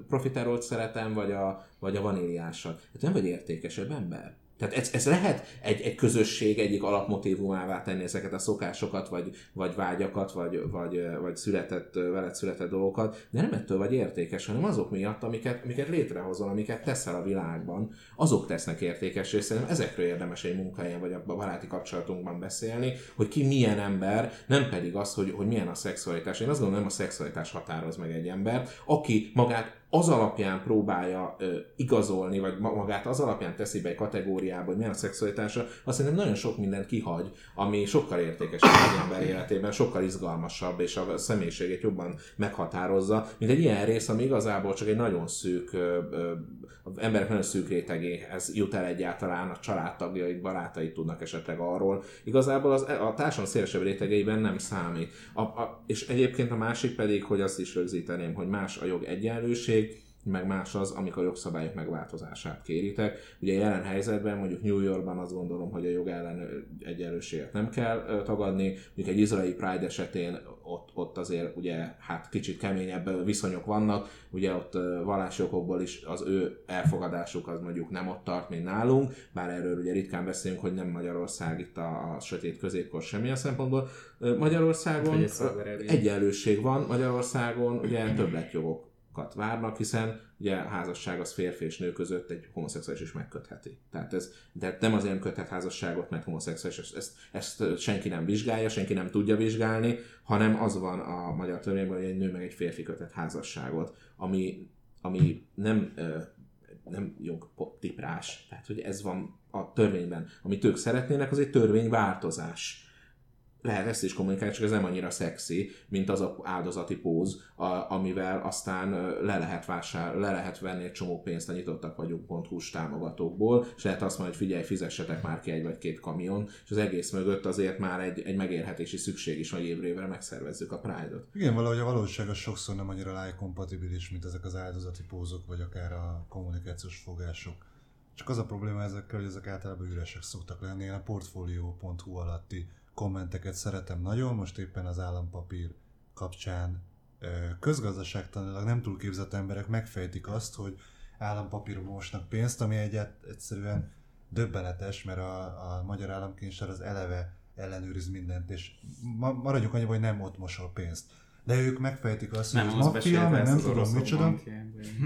profiterolt szeretem, vagy a, vagy a vaníliásat. Hát nem vagy értékesebb ember. Tehát ez, ez lehet egy, egy közösség egyik alapmotívumává tenni ezeket a szokásokat, vagy, vagy vágyakat, vagy, vagy, vagy született, veled született dolgokat, de nem ettől vagy értékes, hanem azok miatt, amiket, amiket létrehozol, amiket teszel a világban, azok tesznek értékes, és szerintem ezekről érdemes egy munkahelyen vagy a baráti kapcsolatunkban beszélni, hogy ki milyen ember, nem pedig az, hogy, hogy milyen a szexualitás. Én azt gondolom, nem a szexualitás határoz meg egy embert, aki magát az alapján próbálja ö, igazolni, vagy ma- magát az alapján teszi be egy kategóriába, hogy milyen a szexualitása, azt szerintem nagyon sok mindent kihagy, ami sokkal értékesebb egy ember életében, sokkal izgalmasabb, és a személyiségét jobban meghatározza, mint egy ilyen rész, ami igazából csak egy nagyon szűk, ö, ö, az emberek nagyon szűk rétegéhez jut el egyáltalán, a családtagjai, barátai tudnak esetleg arról. Igazából az, a társadalom szélesebb rétegeiben nem számít. A, a, és egyébként a másik pedig, hogy azt is rögzíteném, hogy más a jog egyenlőség, meg más az, amikor jogszabályok megváltozását kéritek. Ugye jelen helyzetben, mondjuk New Yorkban azt gondolom, hogy a jog ellen ö, egyenlőséget nem kell tagadni. Mondjuk egy izraeli Pride esetén ott, ott azért ugye hát kicsit keményebb viszonyok vannak, ugye ott vallási okokból is az ő elfogadásuk az mondjuk nem ott tart, mint nálunk, bár erről ugye ritkán beszélünk, hogy nem Magyarország itt a, a sötét középkor semmilyen szempontból. Magyarországon Szaudarábia. egyenlőség van, Magyarországon ugye többletjogokat várnak, hiszen ugye a házasság az férfi és nő között egy homoszexuális is megkötheti. Tehát ez, de nem azért nem köthet házasságot, mert homoszexuális, ezt, ezt, ezt senki nem vizsgálja, senki nem tudja vizsgálni, hanem az van a magyar törvényben, hogy egy nő meg egy férfi köthet házasságot, ami, ami nem, nem jogtiprás. Tehát, hogy ez van a törvényben. Amit ők szeretnének, az egy törvényváltozás lehet ezt is kommunikálni, csak ez nem annyira szexi, mint az a áldozati póz, a, amivel aztán le lehet, vásár, le lehet venni egy csomó pénzt a nyitottak vagyunk.hu-s támogatókból, és lehet azt mondani, hogy figyelj, fizessetek már ki egy vagy két kamion, és az egész mögött azért már egy, egy megérhetési szükség is, hogy évre évre megszervezzük a Pride-ot. Igen, valahogy a valóság az sokszor nem annyira lájkompatibilis, mint ezek az áldozati pózok, vagy akár a kommunikációs fogások. Csak az a probléma ezekkel, hogy ezek általában üresek szoktak lenni. Én a portfolio.hu alatti kommenteket szeretem nagyon, most éppen az állampapír kapcsán közgazdaságtanilag nem túl képzett emberek megfejtik azt, hogy állampapíron mosnak pénzt, ami egyet, egyszerűen döbbenetes, mert a, a magyar államkincstár az eleve ellenőriz mindent, és ma, maradjunk annyiban, hogy nem ott mosol pénzt. De ők megfejtik azt, hogy Nem ez az maffia, meg nem tudom micsoda, Ö,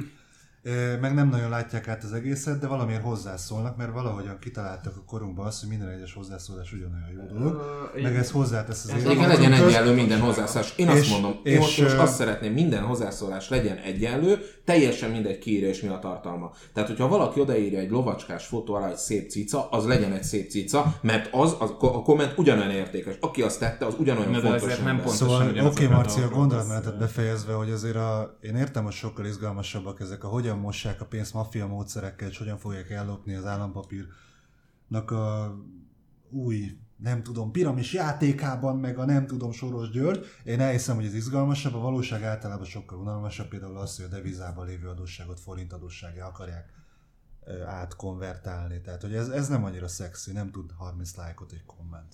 meg nem nagyon látják át az egészet, de valamiért hozzászólnak, mert valahogyan kitaláltak a korunkban azt, hogy minden egyes hozzászólás ugyanolyan jó dolog, Ö, meg ez hozzátesz az Ez Igen, legyen egyenlő minden hozzászólás. Én azt És- mondom, én és, most, most ö, azt szeretném, minden hozzászólás legyen egyenlő, teljesen mindegy kiírja és mi a tartalma. Tehát, hogyha valaki odaírja egy lovacskás fotó alá egy szép cica, az legyen egy szép cica, mert az, az a komment ugyanolyan értékes. Aki azt tette, az ugyanolyan Na, fontos. azért nem ember. pont- Szóval, Pontosan oké, okay, Marci, a gondolatmenetet befejezve, hogy azért a, én értem, hogy sokkal izgalmasabbak ezek a hogyan mossák a pénzt maffia módszerekkel, és hogyan fogják ellopni az állampapírnak a új, nem tudom, piramis játékában, meg a nem tudom, Soros György. Én elhiszem, hogy ez izgalmasabb, a valóság általában sokkal unalmasabb, például az, hogy a devizában lévő adósságot forint adóssággá akarják átkonvertálni. Tehát, hogy ez, ez nem annyira szexi, nem tud 30 lájkot egy komment.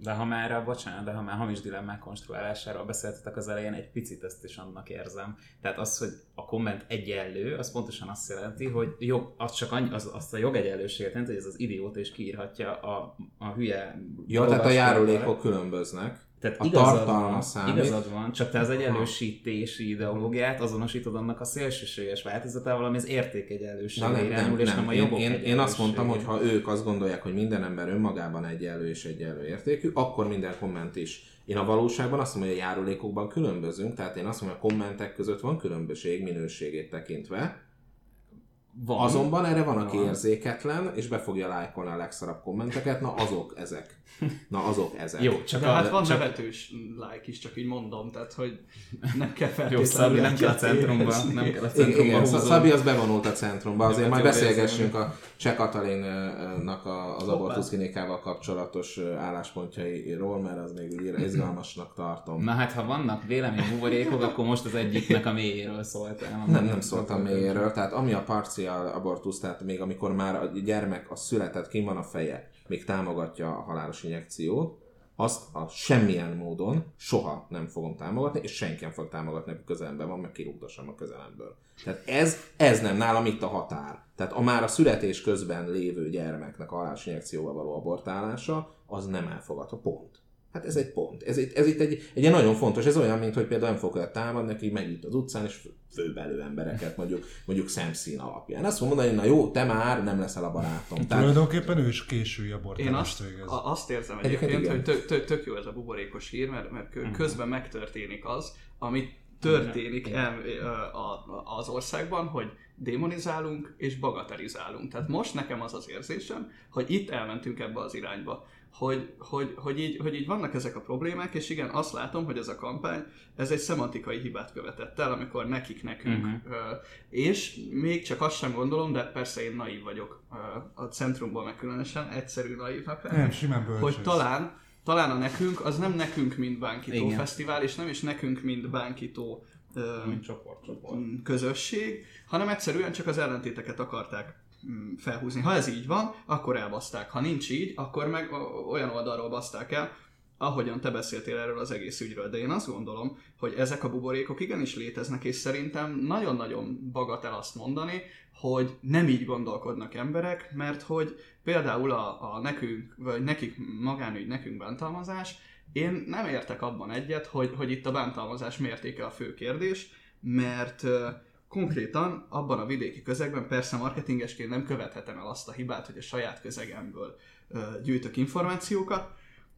De ha már a, bocsánat, de ha már hamis dilemmák konstruálásáról beszéltetek az elején, egy picit ezt is annak érzem. Tehát az, hogy a komment egyenlő, az pontosan azt jelenti, hogy jog, az csak annyi, az, azt a jogegyenlőséget jelenti, hogy ez az idiót és kiírhatja a, a hülye... Ja, tehát a járulékok különböznek. Tehát a igazad van, számít. Igazad van, csak te az egyenlősítési ideológiát azonosítod annak a szélsőséges változatával, ami az értékegyenlőségre irányul, nem, és nem. nem a Én, jogok én, én azt mondtam, hogy ha ők azt gondolják, hogy minden ember önmagában egyenlő és egyenlő értékű, akkor minden komment is. Én a valóságban azt mondom, hogy a járulékokban különbözünk, tehát én azt mondom, hogy a kommentek között van különbség minőségét tekintve, van. Azonban erre van, aki Van. érzéketlen, és be fogja lájkolni a legszarabb kommenteket, na azok ezek. [laughs] Na azok ezek. Jó, csak De a, hát van csak, nevetős like is, csak így mondom, tehát hogy nem kell [laughs] Jó, feltétlenül Szabi, nem kell a centrumba, nem kell a centrumba igen. húzódni. Szabi az bevonult a centrumba, azért Jó, majd jó, beszélgessünk érzem. a Cseh Katalinnak a- az abortusz klinikával kapcsolatos álláspontjairól, mert az még úgy izgalmasnak tartom. Na hát, ha vannak véleménybuborékok, akkor most az egyiknek a mélyéről szóltál. Nem, nem szóltam mélyéről, tehát ami a partial abortusz, tehát még amikor már a gyermek a született, kim van a feje, még támogatja a halálos injekciót, azt a semmilyen módon soha nem fogom támogatni, és senki nem fog támogatni, aki közelemben van, meg kirúgtassam a közelemből. Tehát ez, ez nem nálam itt a határ. Tehát a már a születés közben lévő gyermeknek a halálos injekcióval való abortálása, az nem elfogadható. Pont. Hát ez egy pont. Ez, itt- ez itt egy, egy ilyen nagyon fontos, ez olyan, mint hogy például nem fog támadni, aki megint az utcán, és főbelő embereket mondjuk, mondjuk szemszín alapján. Azt fogom mondani, hogy na jó, te már nem leszel a barátom. Tehát, Tulajdonképpen ő is késői Én abortálást azt, végez. a, azt érzem Egyébként egyébként, hogy tök, tök, tök jó ez a buborékos hír, mert, mert kö- közben megtörténik az, ami történik el, a, a, az országban, hogy démonizálunk és bagatelizálunk. Tehát most nekem az az érzésem, hogy itt elmentünk ebbe az irányba. Hogy, hogy, hogy, így, hogy így vannak ezek a problémák, és igen, azt látom, hogy ez a kampány, ez egy szemantikai hibát követett el, amikor nekik, nekünk. Ö, és még csak azt sem gondolom, de persze én naív vagyok a centrumban meg különösen, egyszerű naívnak lenni Nem, simán bölcsész. hogy talán, talán a nekünk, az nem nekünk, mint Bánkító Igen. Fesztivál, és nem is nekünk, mint Bánkító Mint csoport, csoport. közösség, hanem egyszerűen csak az ellentéteket akarták felhúzni. Ha ez így van, akkor elbaszták. Ha nincs így, akkor meg olyan oldalról baszták el, ahogyan te beszéltél erről az egész ügyről. De én azt gondolom, hogy ezek a buborékok igenis léteznek, és szerintem nagyon-nagyon bagatel azt mondani, hogy nem így gondolkodnak emberek, mert hogy például a, a nekünk, vagy nekik magánügy, nekünk bántalmazás, én nem értek abban egyet, hogy, hogy itt a bántalmazás mértéke a fő kérdés, mert konkrétan abban a vidéki közegben persze marketingesként nem követhetem el azt a hibát, hogy a saját közegemből ö, gyűjtök információkat,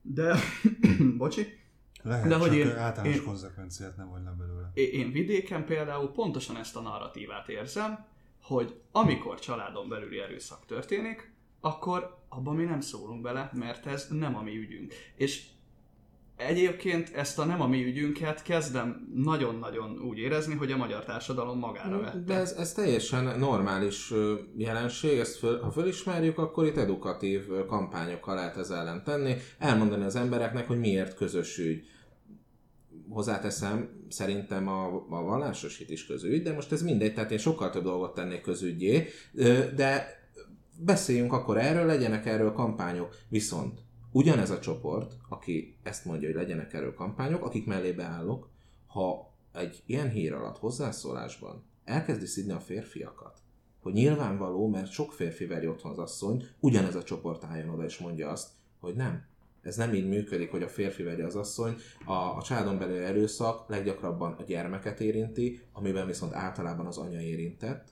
de, [clears throat] bocsi, Lehet, de hogy én- általános én- konzekvenciát nem vagy le belőle. Én én vidéken például pontosan ezt a narratívát érzem, hogy amikor családon belüli erőszak történik, akkor abban mi nem szólunk bele, mert ez nem a mi ügyünk. És egyébként ezt a nem a mi ügyünket kezdem nagyon-nagyon úgy érezni, hogy a magyar társadalom magára vette. De ez, ez teljesen normális jelenség, ezt föl, ha fölismerjük, akkor itt edukatív kampányokkal lehet ez ellen tenni, elmondani az embereknek, hogy miért közös ügy. Hozzáteszem, szerintem a, a vallásos hit is közügy, de most ez mindegy, tehát én sokkal több dolgot tennék közügyé, de beszéljünk akkor erről, legyenek erről kampányok. Viszont ugyanez a csoport, aki ezt mondja, hogy legyenek erről kampányok, akik mellé beállok, ha egy ilyen hír alatt hozzászólásban elkezdi szidni a férfiakat, hogy nyilvánvaló, mert sok férfi veri otthon az asszony, ugyanez a csoport álljon oda és mondja azt, hogy nem. Ez nem így működik, hogy a férfi veri az asszony. A, a családon belül erőszak leggyakrabban a gyermeket érinti, amiben viszont általában az anya érintett.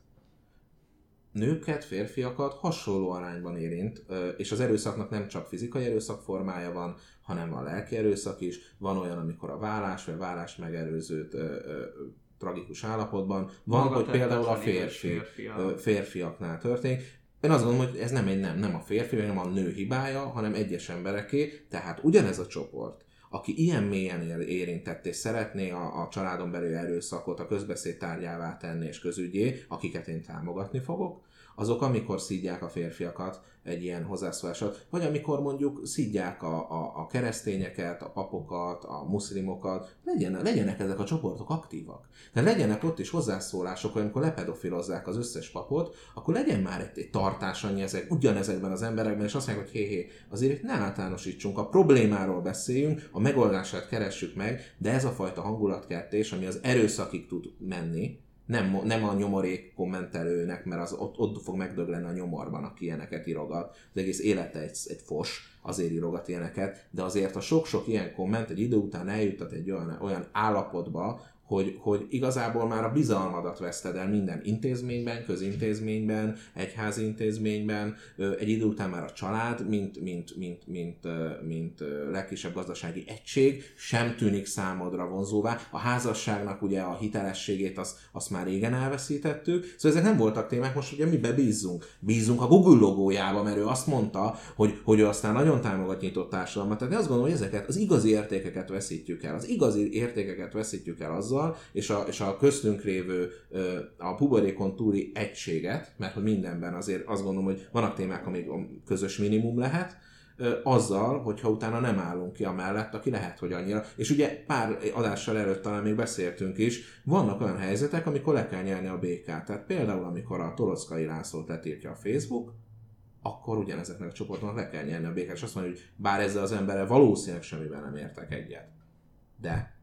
Nőket, férfiakat hasonló arányban érint, és az erőszaknak nem csak fizikai erőszak formája van, hanem van lelki erőszak is. Van olyan, amikor a vállás vagy vállás megelőzőt tragikus állapotban. Van, hogy például a férfi, férfiak. férfiaknál történik. Én azt gondolom, hogy ez nem egy nem, nem a férfi, nem a nő hibája, hanem egyes embereké, tehát ugyanez a csoport, aki ilyen mélyen ér- érintett és szeretné a, a családon belül erőszakot a közbeszéd tárgyává tenni és közügyé, akiket én támogatni fogok, azok amikor szídják a férfiakat egy ilyen hozzászólásot, vagy amikor mondjuk szídják a, a, a keresztényeket, a papokat, a muszlimokat, legyen, legyenek ezek a csoportok aktívak. De legyenek ott is hozzászólások, hogy amikor lepedofilozzák az összes papot, akkor legyen már egy, egy tartás annyi ezek, ugyanezekben az emberekben, és azt mondják, hogy hé, hé, azért ne általánosítsunk, a problémáról beszéljünk, a megoldását keressük meg, de ez a fajta hangulatkertés, ami az erőszakig tud menni, nem, nem a nyomorék kommentelőnek, mert az ott, ott fog megdögleni a nyomorban, aki ilyeneket írogat. Az egész élete egy, egy fos, azért írogat ilyeneket, de azért a sok-sok ilyen komment egy idő után eljuttat egy olyan, olyan állapotba, hogy, hogy igazából már a bizalmadat veszted el minden intézményben, közintézményben, egyházi intézményben, egy idő után már a család, mint, mint, mint, mint, mint ö, legkisebb gazdasági egység sem tűnik számodra vonzóvá. A házasságnak ugye a hitelességét azt, azt már régen elveszítettük, szóval ezek nem voltak témák, most ugye mibe bízzunk? Bízunk a Google logójába, mert ő azt mondta, hogy, hogy ő aztán nagyon támogat nyitott társadalmat, tehát én azt gondolom, hogy ezeket az igazi értékeket veszítjük el. Az igazi értékeket veszítjük el azzal, és a, és a köztünk lévő a puberékon túli egységet, mert hogy mindenben azért azt gondolom, hogy vannak témák, amik a közös minimum lehet, azzal, hogyha utána nem állunk ki amellett, aki lehet, hogy annyira. És ugye pár adással előtt talán még beszéltünk is, vannak olyan helyzetek, amikor le kell nyelni a békát. Tehát például, amikor a Torockai Lászlót letiltja a Facebook, akkor ugyanezeknek a csoportoknak le kell nyerni a békát, és azt mondja, hogy bár ezzel az emberrel valószínűleg semmiben nem értek egyet. De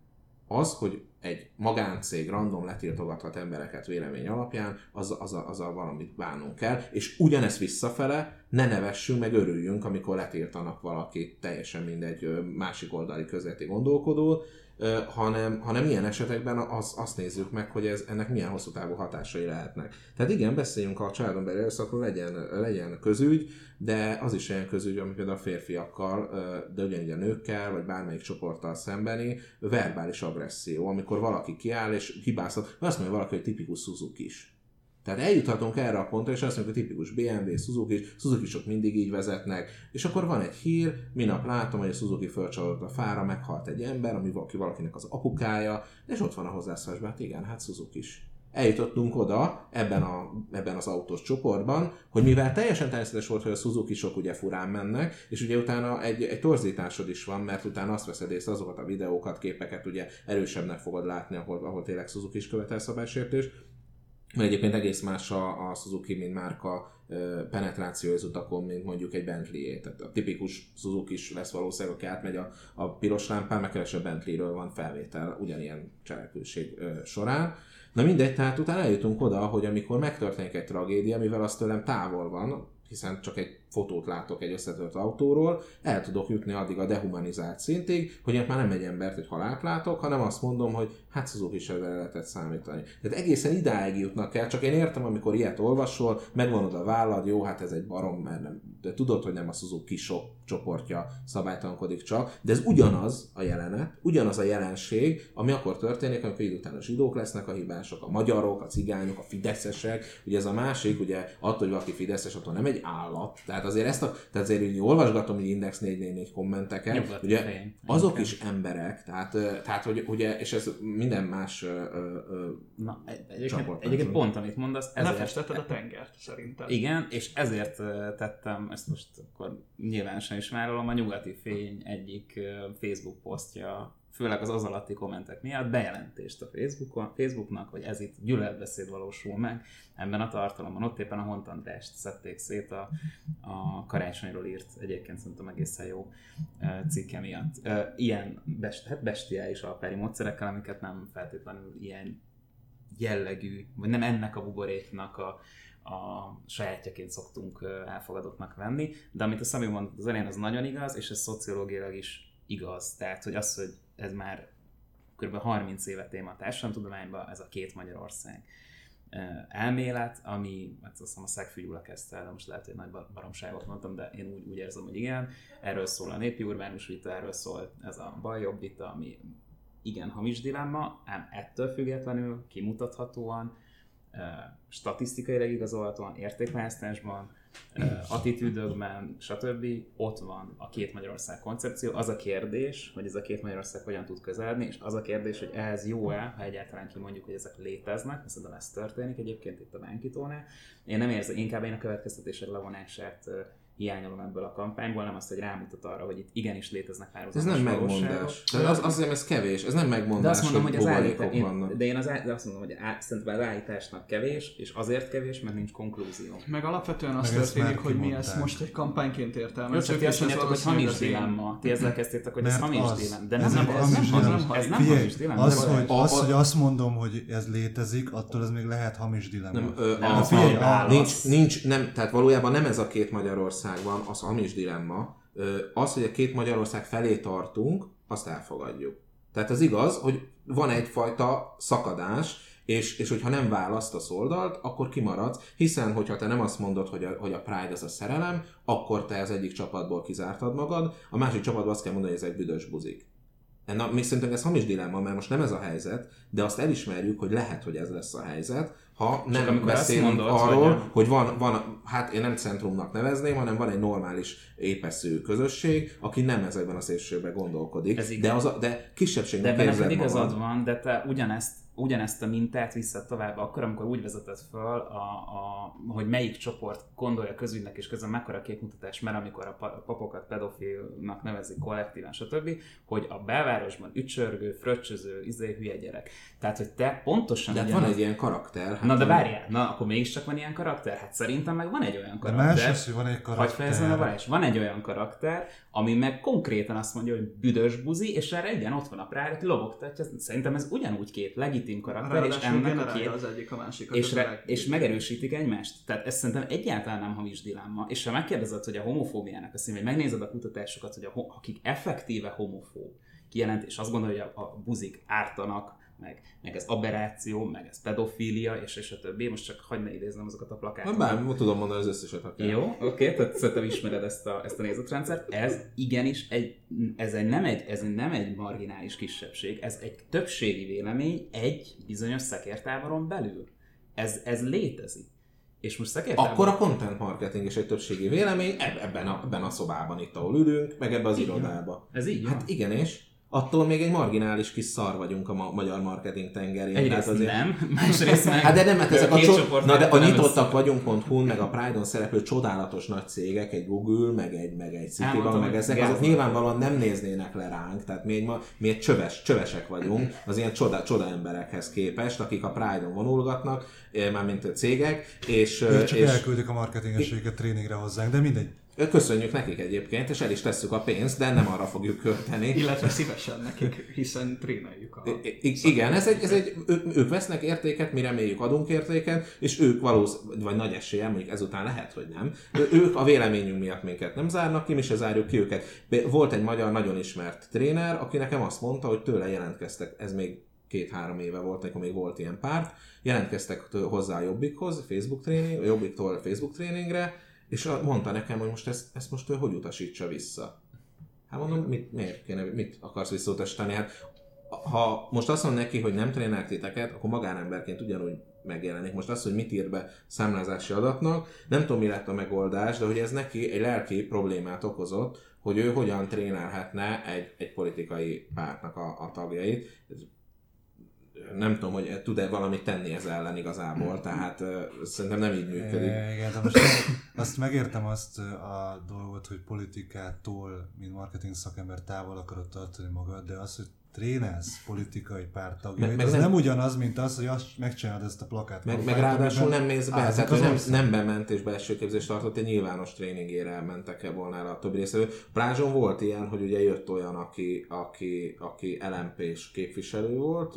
az, hogy egy magáncég random letiltogathat embereket vélemény alapján, az, az, az a valamit bánunk kell, és ugyanezt visszafele ne nevessünk, meg örüljünk, amikor letiltanak valakit, teljesen mindegy másik oldali közveti gondolkodó, ö, hanem, hanem ilyen esetekben az, azt nézzük meg, hogy ez, ennek milyen hosszú távú hatásai lehetnek. Tehát igen, beszéljünk a családon belül erőszakról, legyen, legyen közügy, de az is olyan közügy, ami például a férfiakkal, de ugyanígy a nőkkel, vagy bármelyik csoporttal szembeni verbális agresszió, amikor valaki kiáll és hibázhat, azt mondja valaki, hogy tipikus Suzuki is. Tehát eljuthatunk erre a pontra, és azt mondjuk, hogy tipikus BMW, Suzuki, Suzuki sok mindig így vezetnek, és akkor van egy hír, minap látom, hogy a Suzuki fölcsalódott a fára, meghalt egy ember, ami valaki valakinek az apukája, és ott van a hozzászólásban, hát igen, hát Suzuki is. Eljutottunk oda ebben, a, ebben az autós csoportban, hogy mivel teljesen természetes volt, hogy a suzuki sok ugye furán mennek, és ugye utána egy, egy torzításod is van, mert utána azt veszed észre azokat a videókat, képeket ugye erősebbnek fogod látni, ahol, ahol tényleg Suzuki is követel szabálysértést, mert egyébként egész más a, a Suzuki, mint márka penetráció az utakon, mint mondjuk egy bentley Tehát a tipikus Suzuki is lesz valószínűleg, aki átmegy a, a piros lámpán, meg kevesebb Bentleyről van felvétel ugyanilyen cselekvőség során. Na mindegy, tehát utána eljutunk oda, hogy amikor megtörténik egy tragédia, mivel az tőlem távol van, hiszen csak egy fotót látok egy összetört autóról, el tudok jutni addig a dehumanizált szintig, hogy én már nem egy embert, egy halált látok, hanem azt mondom, hogy hát Suzuki is ezzel lehetett számítani. Tehát egészen idáig jutnak el, csak én értem, amikor ilyet olvasol, megvonod a vállad, jó, hát ez egy barom, mert nem, de tudod, hogy nem a Suzuki sok csoportja szabálytalankodik csak, de ez ugyanaz a jelenet, ugyanaz a jelenség, ami akkor történik, amikor idő után a zsidók lesznek a hibások, a magyarok, a cigányok, a fideszesek, ugye ez a másik, ugye attól, hogy valaki fideszes, attól nem egy állat, tehát azért ezt a, tehát azért így olvasgatom, hogy Index 444 kommenteket, Nyugati ugye fejem. azok Inkább. is emberek, tehát, tehát hogy ugye, és ez minden más ö, ö, Na, egy- egyébként, egyébként pont, amit mondasz, ezért... Lefestetted a tengert, szerintem. Igen, és ezért tettem, ezt most akkor nyilvánosan is vállalom, a Nyugati Fény egyik Facebook posztja főleg az az alatti kommentek miatt bejelentést a Facebookon, Facebooknak, hogy ez itt gyűlöletbeszéd valósul meg ebben a tartalomban. Ott éppen a Hont Andrást szedték szét a, a karácsonyról írt, egyébként szerintem egészen jó cikke miatt. Ilyen best, hát bestiális alpári módszerekkel, amiket nem feltétlenül ilyen jellegű, vagy nem ennek a buboréknak a, a sajátjaként szoktunk elfogadottnak venni, de amit a Szabi mondott az elején, az nagyon igaz, és ez szociológiailag is igaz. Tehát, hogy az, hogy ez már kb. 30 éve téma a társadalomtudományban, ez a két Magyarország elmélet, ami, hát azt hiszem a Szegfű kezdte el, de most lehet, hogy nagy baromságot mondtam, de én úgy, úgy érzem, hogy igen. Erről szól a népi urbánus vita, erről szól ez a baj-jobb vita, ami igen hamis dilemma, ám ettől függetlenül kimutathatóan, statisztikailag igazolhatóan, értékválasztásban, attitűdökben, stb. ott van a két Magyarország koncepció. Az a kérdés, hogy ez a két Magyarország hogyan tud közeledni, és az a kérdés, hogy ez jó-e, ha egyáltalán kimondjuk, hogy ezek léteznek, szerintem ez történik egyébként itt a Bánkitónál. Én nem érzem, inkább én a következtetések levonását hiányolom ebből a kampányból, nem azt, hogy rámutat arra, hogy itt igenis léteznek párhuzamos Ez nem megmondás. De az, azt hiszem, ez kevés. Ez nem megmondás, de azt mondom, hogy, az állítás, én, de én az, de azt mondom, hogy á, szerintem az állításnak kevés, és azért kevés, mert nincs konklúzió. Meg alapvetően az történik, hogy mi ezt most egy kampányként értelmezzük. Csak ti azt mondjátok, hogy hamis dilemma. Ti ezzel kezdtétek, hogy ez hamis dilemma. De nem, nem, ez nem hamis dilemma. Az, hogy, az, hogy azt mondom, hogy ez létezik, attól ez még lehet hamis dilemma. Nem, nincs, nincs, nem, tehát valójában nem ez a két Magyarország van, az hamis is dilemma. Az, hogy a két Magyarország felé tartunk, azt elfogadjuk. Tehát az igaz, hogy van egyfajta szakadás, és, és hogyha nem választasz oldalt, akkor kimaradsz, hiszen hogyha te nem azt mondod, hogy a, hogy a Pride az a szerelem, akkor te az egyik csapatból kizártad magad, a másik csapatból azt kell mondani, hogy ez egy büdös buzik. Na, még szerintem ez hamis dilemma, mert most nem ez a helyzet, de azt elismerjük, hogy lehet, hogy ez lesz a helyzet, ha nem Csak beszélünk mondod, arról, hogy, hogy van, van, hát én nem centrumnak nevezném, hanem van egy normális épesző közösség, aki nem ezekben a szélsőben gondolkodik, Ez de, az a, de kisebbségnek De neked igazad van, de te ugyanezt ugyanezt a mintát vissza tovább akkor, amikor úgy vezetett föl, a, a, hogy melyik csoport gondolja közügynek, és közben mekkora képmutatás, mert amikor a papokat pedofilnak nevezik kollektíven, stb., hogy a belvárosban ücsörgő, fröccsöző, izé hülye gyerek. Tehát, hogy te pontosan... De hát van egy ilyen karakter. Hát na de várjál, na akkor mégiscsak van ilyen karakter? Hát szerintem meg van egy olyan karakter. De más az, hogy van egy karakter. a Balázs. Van egy olyan karakter, ami meg konkrétan azt mondja, hogy büdös buzi, és erre igen, ott van a Pride, aki lobogtatja. Szerintem ez ugyanúgy két legitim karakter, és ennek a két... az egyik a másik. És, re, és megerősítik egymást. Tehát ez szerintem egyáltalán nem hamis dilemma. És ha megkérdezed, hogy a homofóbiának a szín, vagy megnézed a kutatásokat, hogy a, akik effektíve homofób kijelent, és azt gondolja, hogy a, a buzik ártanak, meg, meg ez aberráció, meg ez pedofília, és, és a többi. Most csak hagyd ne idéznem azokat a plakátokat. Bár tudom mondani az összeset, kell. Jó, oké, okay, tehát szerintem ismered ezt a, ezt a nézetrendszert. Ez igenis egy, ez egy, nem, egy, ez nem egy marginális kisebbség, ez egy többségi vélemény egy bizonyos szekértáboron belül. Ez, ez létezik. És most szekértábor... Akkor a content marketing is egy többségi vélemény ebben a, ebben a szobában itt, ahol ülünk, meg ebben az irodába. Ez így Hát igen, és attól még egy marginális kis szar vagyunk a ma- magyar marketing tengerén. Egyrészt azért... nem, másrészt meg hát de nem, mert ezek a, cso- na, de a nyitottak vagyunk.hu, meg a Pride-on szereplő csodálatos nagy cégek, egy Google, meg egy, meg egy Citibank, meg ezek, azok nyilvánvalóan nem néznének le ránk, tehát mi egy, ma, mi egy csöves, csövesek vagyunk, az ilyen csoda, csoda emberekhez képest, akik a Pride-on vonulgatnak, eh, mármint a cégek, és... Ők csak és, elküldik a marketingességet tréningre hozzánk, de mindegy. Köszönjük nekik egyébként, és el is tesszük a pénzt, de nem arra fogjuk költeni. Illetve szívesen nekik, hiszen tréneljük a... I- igen, ez egy, ez egy, ők, ők vesznek értéket, mi reméljük adunk értéket, és ők valószínűleg, vagy nagy eséllyel, mondjuk ezután lehet, hogy nem, ők a véleményünk miatt minket nem zárnak ki, mi se zárjuk ki őket. Volt egy magyar nagyon ismert tréner, aki nekem azt mondta, hogy tőle jelentkeztek, ez még két-három éve volt, amikor még volt ilyen párt, jelentkeztek hozzá a Jobbikhoz, Facebook tréning, Jobbiktól Facebook tréningre, és mondta nekem, hogy most ezt, ezt most ő hogy utasítsa vissza. Hát mondom, mit, miért kéne, mit akarsz visszautasítani? Hát ha most azt mondom neki, hogy nem trénál titeket, akkor magánemberként ugyanúgy megjelenik. Most az, hogy mit ír be számlázási adatnak, nem tudom, mi lett a megoldás, de hogy ez neki egy lelki problémát okozott, hogy ő hogyan trénálhatná egy, egy politikai pártnak a, a tagjait nem tudom, hogy tud-e valamit tenni ez ellen igazából, tehát uh, szerintem nem így működik. É, igen, de most azt megértem azt a dolgot, hogy politikától, mint marketing szakember távol akarod tartani magad, de az, hogy trénelsz politikai párt tagjait, Meg- az nem- nem, ugyanaz, mint az, hogy azt megcsinálod ezt a plakát. Meg, meg ráadásul nem mész be, áznak tehát az nem, nem bement és belső képzést tartott, egy nyilvános tréningére mentek el volna el a többi részvevő. Plázson volt ilyen, hogy ugye jött olyan, aki, aki, aki LMP-s képviselő volt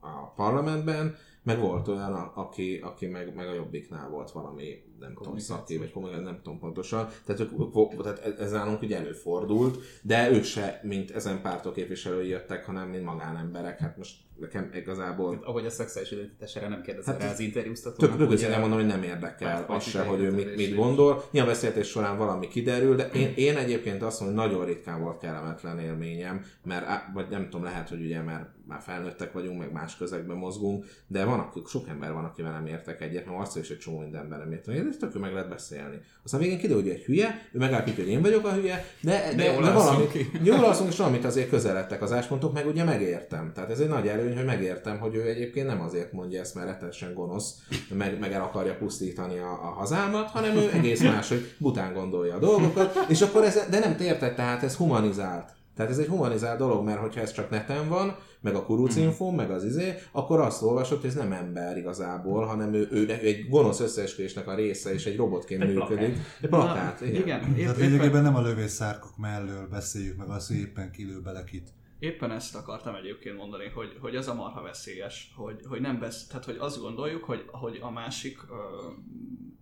a parlamentben, meg volt olyan, aki, aki meg, meg a Jobbiknál volt valami, nem tudom, szaki, vagy komolyan, nem tudom pontosan. Tehát, ők, vo- tehát ez- ez nálunk ugye előfordult, de ők se, mint ezen pártok képviselői jöttek, hanem mint magánemberek. Hát most nekem igazából Ahogy a szexuális identitására nem kérdezel Hát rá az interjúztatónak. Tök rögtön elmondom, hogy nem érdekel az se, hogy ő mit, mit gondol. Nyilván beszélgetés során valami kiderül, de én, én egyébként azt mondom, hogy nagyon ritkán volt kellemetlen élményem, mert vagy nem tudom, lehet, hogy ugye mert már felnőttek vagyunk, meg más közegben mozgunk, de van, akik, sok ember van, akivel nem értek egyet, mert arccal is egy csomó mindenben nem értek egyet, és tök meg lehet beszélni. Aztán végén kiderül, hogy egy hülye, ő megállapítja, hogy én vagyok a hülye, de, de, de alszunk valami, ki. [laughs] jól alszunk, és valamit azért közeledtek az áspontok, meg ugye megértem. Tehát ez egy nagy előny, hogy megértem, hogy ő egyébként nem azért mondja ezt, mert rettenesen gonosz, meg, meg el akarja pusztítani a, a hazámat, hanem ő egész más, hogy bután gondolja a dolgokat, és akkor ez, de nem érted, tehát ez humanizált. Tehát ez egy humanizált dolog, mert hogyha ez csak neten van, meg a kurucinfó, meg az izé, akkor azt olvasod, hogy ez nem ember igazából, hanem ő, ő, ő egy gonosz összeesküvésnek a része, és egy robotként Egy működik. plakát. Egy plakát, Na, igen. igen. Épp, Tehát lényegében nem a lövészárkok mellől beszéljük meg azt, hogy éppen kilő bele kit. éppen ezt akartam egyébként mondani, hogy, hogy az a marha veszélyes, hogy, hogy nem besz, tehát hogy azt gondoljuk, hogy, hogy a másik ö,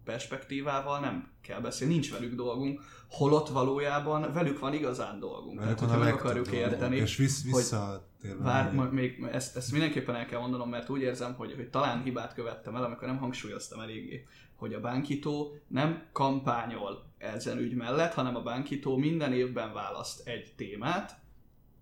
perspektívával nem kell beszélni, nincs velük dolgunk, holott valójában velük van igazán dolgunk. Velük Tehát, hogyha meg akarjuk érteni, És hogy- visszatérve. Vár, még- még ezt, ezt mindenképpen el kell mondanom, mert úgy érzem, hogy, hogy talán hibát követtem el, amikor nem hangsúlyoztam eléggé, hogy a bánkító nem kampányol ezen ügy mellett, hanem a bánkító minden évben választ egy témát,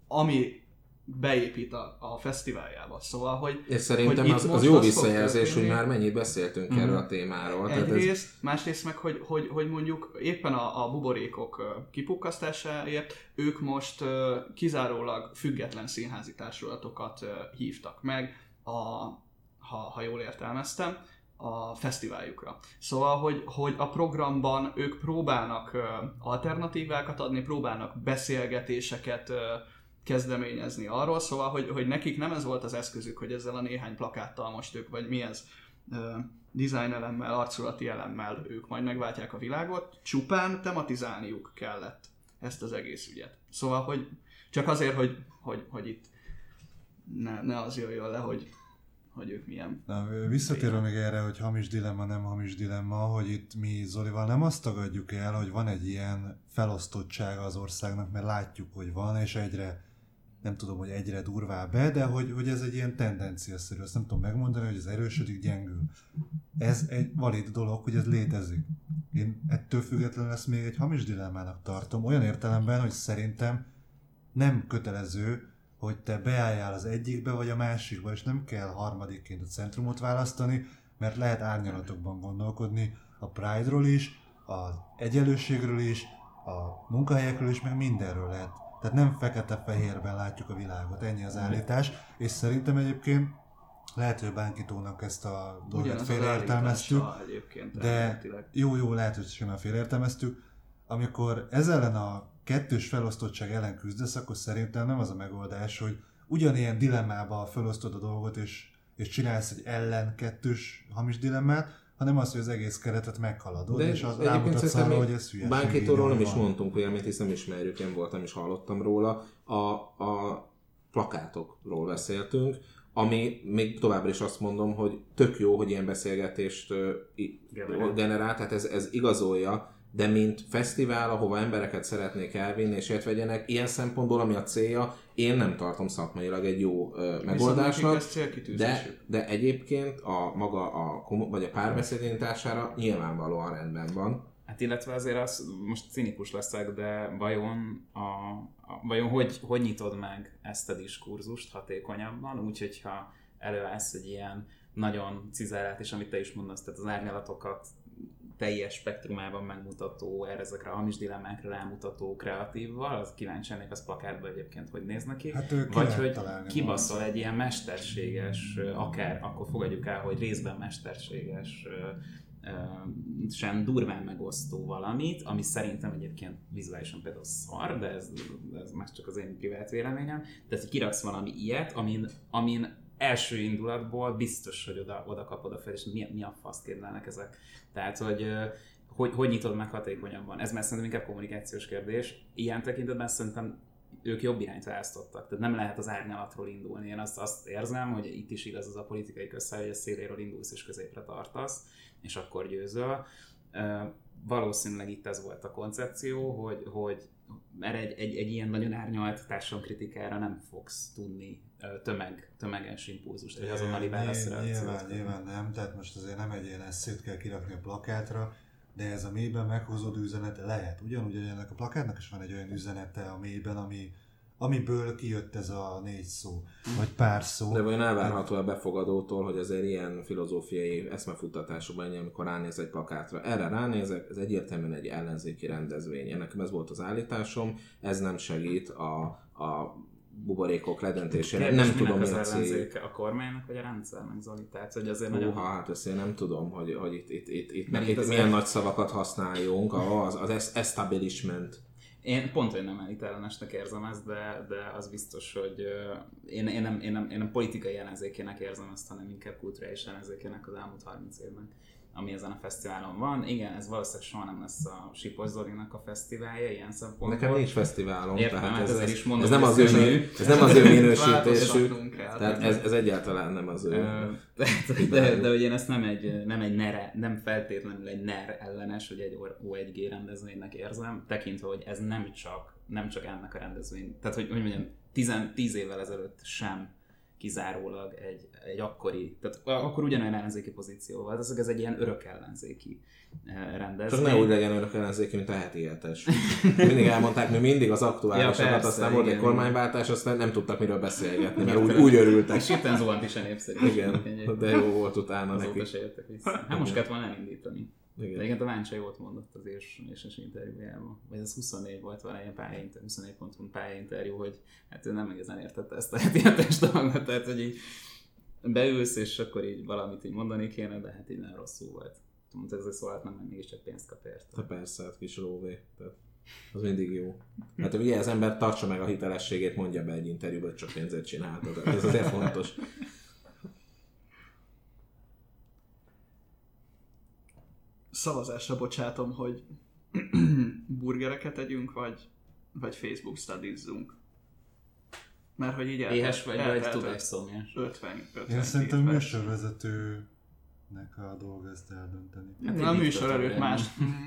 ami beépít a, a fesztiváljába. Szóval, hogy És szerintem hogy az, az most jó az visszajelzés, hogy már mennyit beszéltünk Mhm. erről a témáról. Tehát ez, Egyrészt, másrészt meg, hogy, hogy, hogy mondjuk éppen a, a buborékok kipukkasztásáért ők most ö, kizárólag független színházi társulatokat ö, hívtak meg, a, ha, ha jól értelmeztem, a fesztiváljukra. Szóval, hogy, hogy a programban ők próbálnak ö, alternatívákat adni, próbálnak beszélgetéseket ö, kezdeményezni arról, szóval, hogy, hogy nekik nem ez volt az eszközük, hogy ezzel a néhány plakáttal most ők, vagy mi ez, design elemmel, arculati elemmel ők majd megváltják a világot, csupán tematizálniuk kellett ezt az egész ügyet. Szóval, hogy csak azért, hogy, hogy, hogy itt ne, ne az jöjjön le, hogy, hogy ők milyen. Na, visszatérve még erre, hogy hamis dilemma, nem hamis dilemma, hogy itt mi Zolival nem azt tagadjuk el, hogy van egy ilyen felosztottsága az országnak, mert látjuk, hogy van, és egyre, nem tudom, hogy egyre durvább be, de hogy, hogy ez egy ilyen tendenciaszerű, azt nem tudom megmondani, hogy ez erősödik, gyengül. Ez egy valid dolog, hogy ez létezik. Én ettől függetlenül ezt még egy hamis dilemmának tartom, olyan értelemben, hogy szerintem nem kötelező, hogy te beálljál az egyikbe vagy a másikba, és nem kell harmadikként a centrumot választani, mert lehet árnyalatokban gondolkodni a Pride-ról is, az egyenlőségről is, a munkahelyekről is, meg mindenről lehet. Tehát nem fekete-fehérben látjuk a világot, ennyi az állítás, és szerintem egyébként lehet, hogy a bánkítónak ezt a dolgot félreértelmeztük, de elméletileg. jó, jó, lehet, hogy simán félreértelmeztük. Amikor ez ellen a kettős felosztottság ellen küzdesz, akkor szerintem nem az a megoldás, hogy ugyanilyen dilemmába felosztod a dolgot, és, és csinálsz egy ellen kettős hamis dilemmát, hanem az, hogy az egész keretet meghaladod, de és az rámutatsz arra, hogy ez hülyeség. Bánkítóról nem is van. mondtunk véleményt, hiszen nem ismerjük, én voltam és hallottam róla. A, a plakátokról beszéltünk, ami még továbbra is azt mondom, hogy tök jó, hogy ilyen beszélgetést Generál. generál, tehát ez, ez igazolja, de mint fesztivál, ahova embereket szeretnék elvinni és értvegyenek, ilyen szempontból, ami a célja, én nem tartom szakmailag egy jó ö, megoldásnak. De, de egyébként a maga a, vagy a párbeszéd indítására nyilvánvalóan rendben van. Hát illetve azért az, most cinikus leszek, de vajon, a, a, vajon hogy, hogy nyitod meg ezt a diskurzust hatékonyabban, úgy, hogyha előállsz egy ilyen nagyon cizelált, és amit te is mondasz, tehát az árnyalatokat teljes spektrumában megmutató, erre ezekre a hamis dilemmákra rámutató kreatívval, az kíváncsi lennék az plakátban egyébként, hogy néz ki. Hát ő Vagy hogy kibaszol egy ilyen mesterséges, akár akkor fogadjuk el, hogy részben mesterséges sem durván megosztó valamit, ami szerintem egyébként vizuálisan például szar, de ez, ez más csak az én privát véleményem. Tehát, hogy kiraksz valami ilyet, amin, amin első indulatból biztos, hogy oda, oda kapod a fel, és mi, mi a fasz képzelnek ezek. Tehát, hogy hogy, hogy nyitod meg hatékonyabban. Ez már szerintem inkább kommunikációs kérdés. Ilyen tekintetben szerintem ők jobb irányt választottak. Tehát nem lehet az árnyalatról indulni. Én azt, azt érzem, hogy itt is igaz az a politikai közszáll, hogy a széléről indulsz és középre tartasz, és akkor győzöl. Valószínűleg itt ez volt a koncepció, hogy, hogy mert egy, egy, egy ilyen nagyon árnyalt társadalomkritikára nem fogsz tudni tömeg, tömeges impulzust, vagy azonnali válaszra. Nyilván, nyilván nem, tehát most azért nem egy ilyen eszét kell kirakni a plakátra, de ez a mélyben meghozódó üzenet lehet. Ugyanúgy, hogy ennek a plakátnak is van egy olyan üzenete a mélyben, ami, amiből kijött ez a négy szó, vagy pár szó. De vajon elvárható a befogadótól, hogy azért ilyen filozófiai eszmefuttatásokban, amikor ránéz egy plakátra. Erre ránézek, ez egyértelműen egy ellenzéki rendezvény. Nekem ez volt az állításom, ez nem segít a, a buborékok ledöntésére. Kérdés, nem tudom, mi a cél. A kormánynak vagy a rendszernek, Zoli? Tehát, hogy azért Húha, nagyon... hát ezt én nem tudom, hogy, hogy itt, itt, itt, itt, itt, itt azért- milyen nagy szavakat használjunk, az, az establishment. Én pont, hogy nem elitellenesnek érzem ezt, de, de az biztos, hogy én, én, nem, én, nem, én nem politikai ellenzékének érzem ezt, hanem inkább kulturális ellenzékének az elmúlt 30 évben ami ezen a fesztiválon van. Igen, ez valószínűleg soha nem lesz a Sipos Zolinak a fesztiválja ilyen szempontból. Nekem nincs fesztiválom, Értem, tehát hát ez, ez, is mondom, ez nem hogy az ő, minő, ez nem az ő [laughs] minősítésű, tehát ez, ez egyáltalán nem az ő. De, [laughs] de, de, hogy én ezt nem egy, nem egy NER, nem feltétlenül egy NER ellenes, vagy egy O1G rendezvénynek érzem, tekintve, hogy ez nem csak, nem csak ennek a rendezvény. Tehát, hogy, hogy mondjam, 10, 10 évvel ezelőtt sem kizárólag egy, egy akkori, tehát akkor ugyanolyan ellenzéki pozíció volt, ez, ez egy ilyen örök ellenzéki eh, rendezvény. Csak ne úgy legyen örök ellenzéki, mint a heti hetes. [laughs] Mindig elmondták, mi mindig az aktuálisokat, Ja, persze, aztán volt egy kormányváltás, aztán nem tudtak miről beszélgetni, mert [laughs] úgy, úgy örültek. És itt zuhant is a népszerű. Igen, de jó volt utána Azóta neki. se jöttek vissza. Hát most kellett volna elindítani. De Igen. a Váncsa jót mondott az és, és interjújában. Vagy az 24 volt valami ilyen pályainterjú, 24.hu pályainterjú, hogy hát ő nem igazán értette ezt a heti hetes dolgot, tehát hogy így beülsz, és akkor így valamit így mondani kéne, de hát így nem rosszul volt. Mondta, ez szólt nem, mert mégiscsak pénzt kap érte. Hát persze, hát kis lóvé. Tehát az mindig jó. Hát ugye az ember tartsa meg a hitelességét, mondja be egy interjúban, hogy csak pénzért csináltad. Ez azért fontos. Szavazásra bocsátom, hogy [clears throat] burgereket együnk, vagy, vagy Facebook studizzunk. Mert hogy így eltelt- Éhes vagy, vagy tudásszomjas. 50, 50 Én szerintem műsorvezetőnek a dolga ezt eldönteni. Hát Na, a műsor előtt más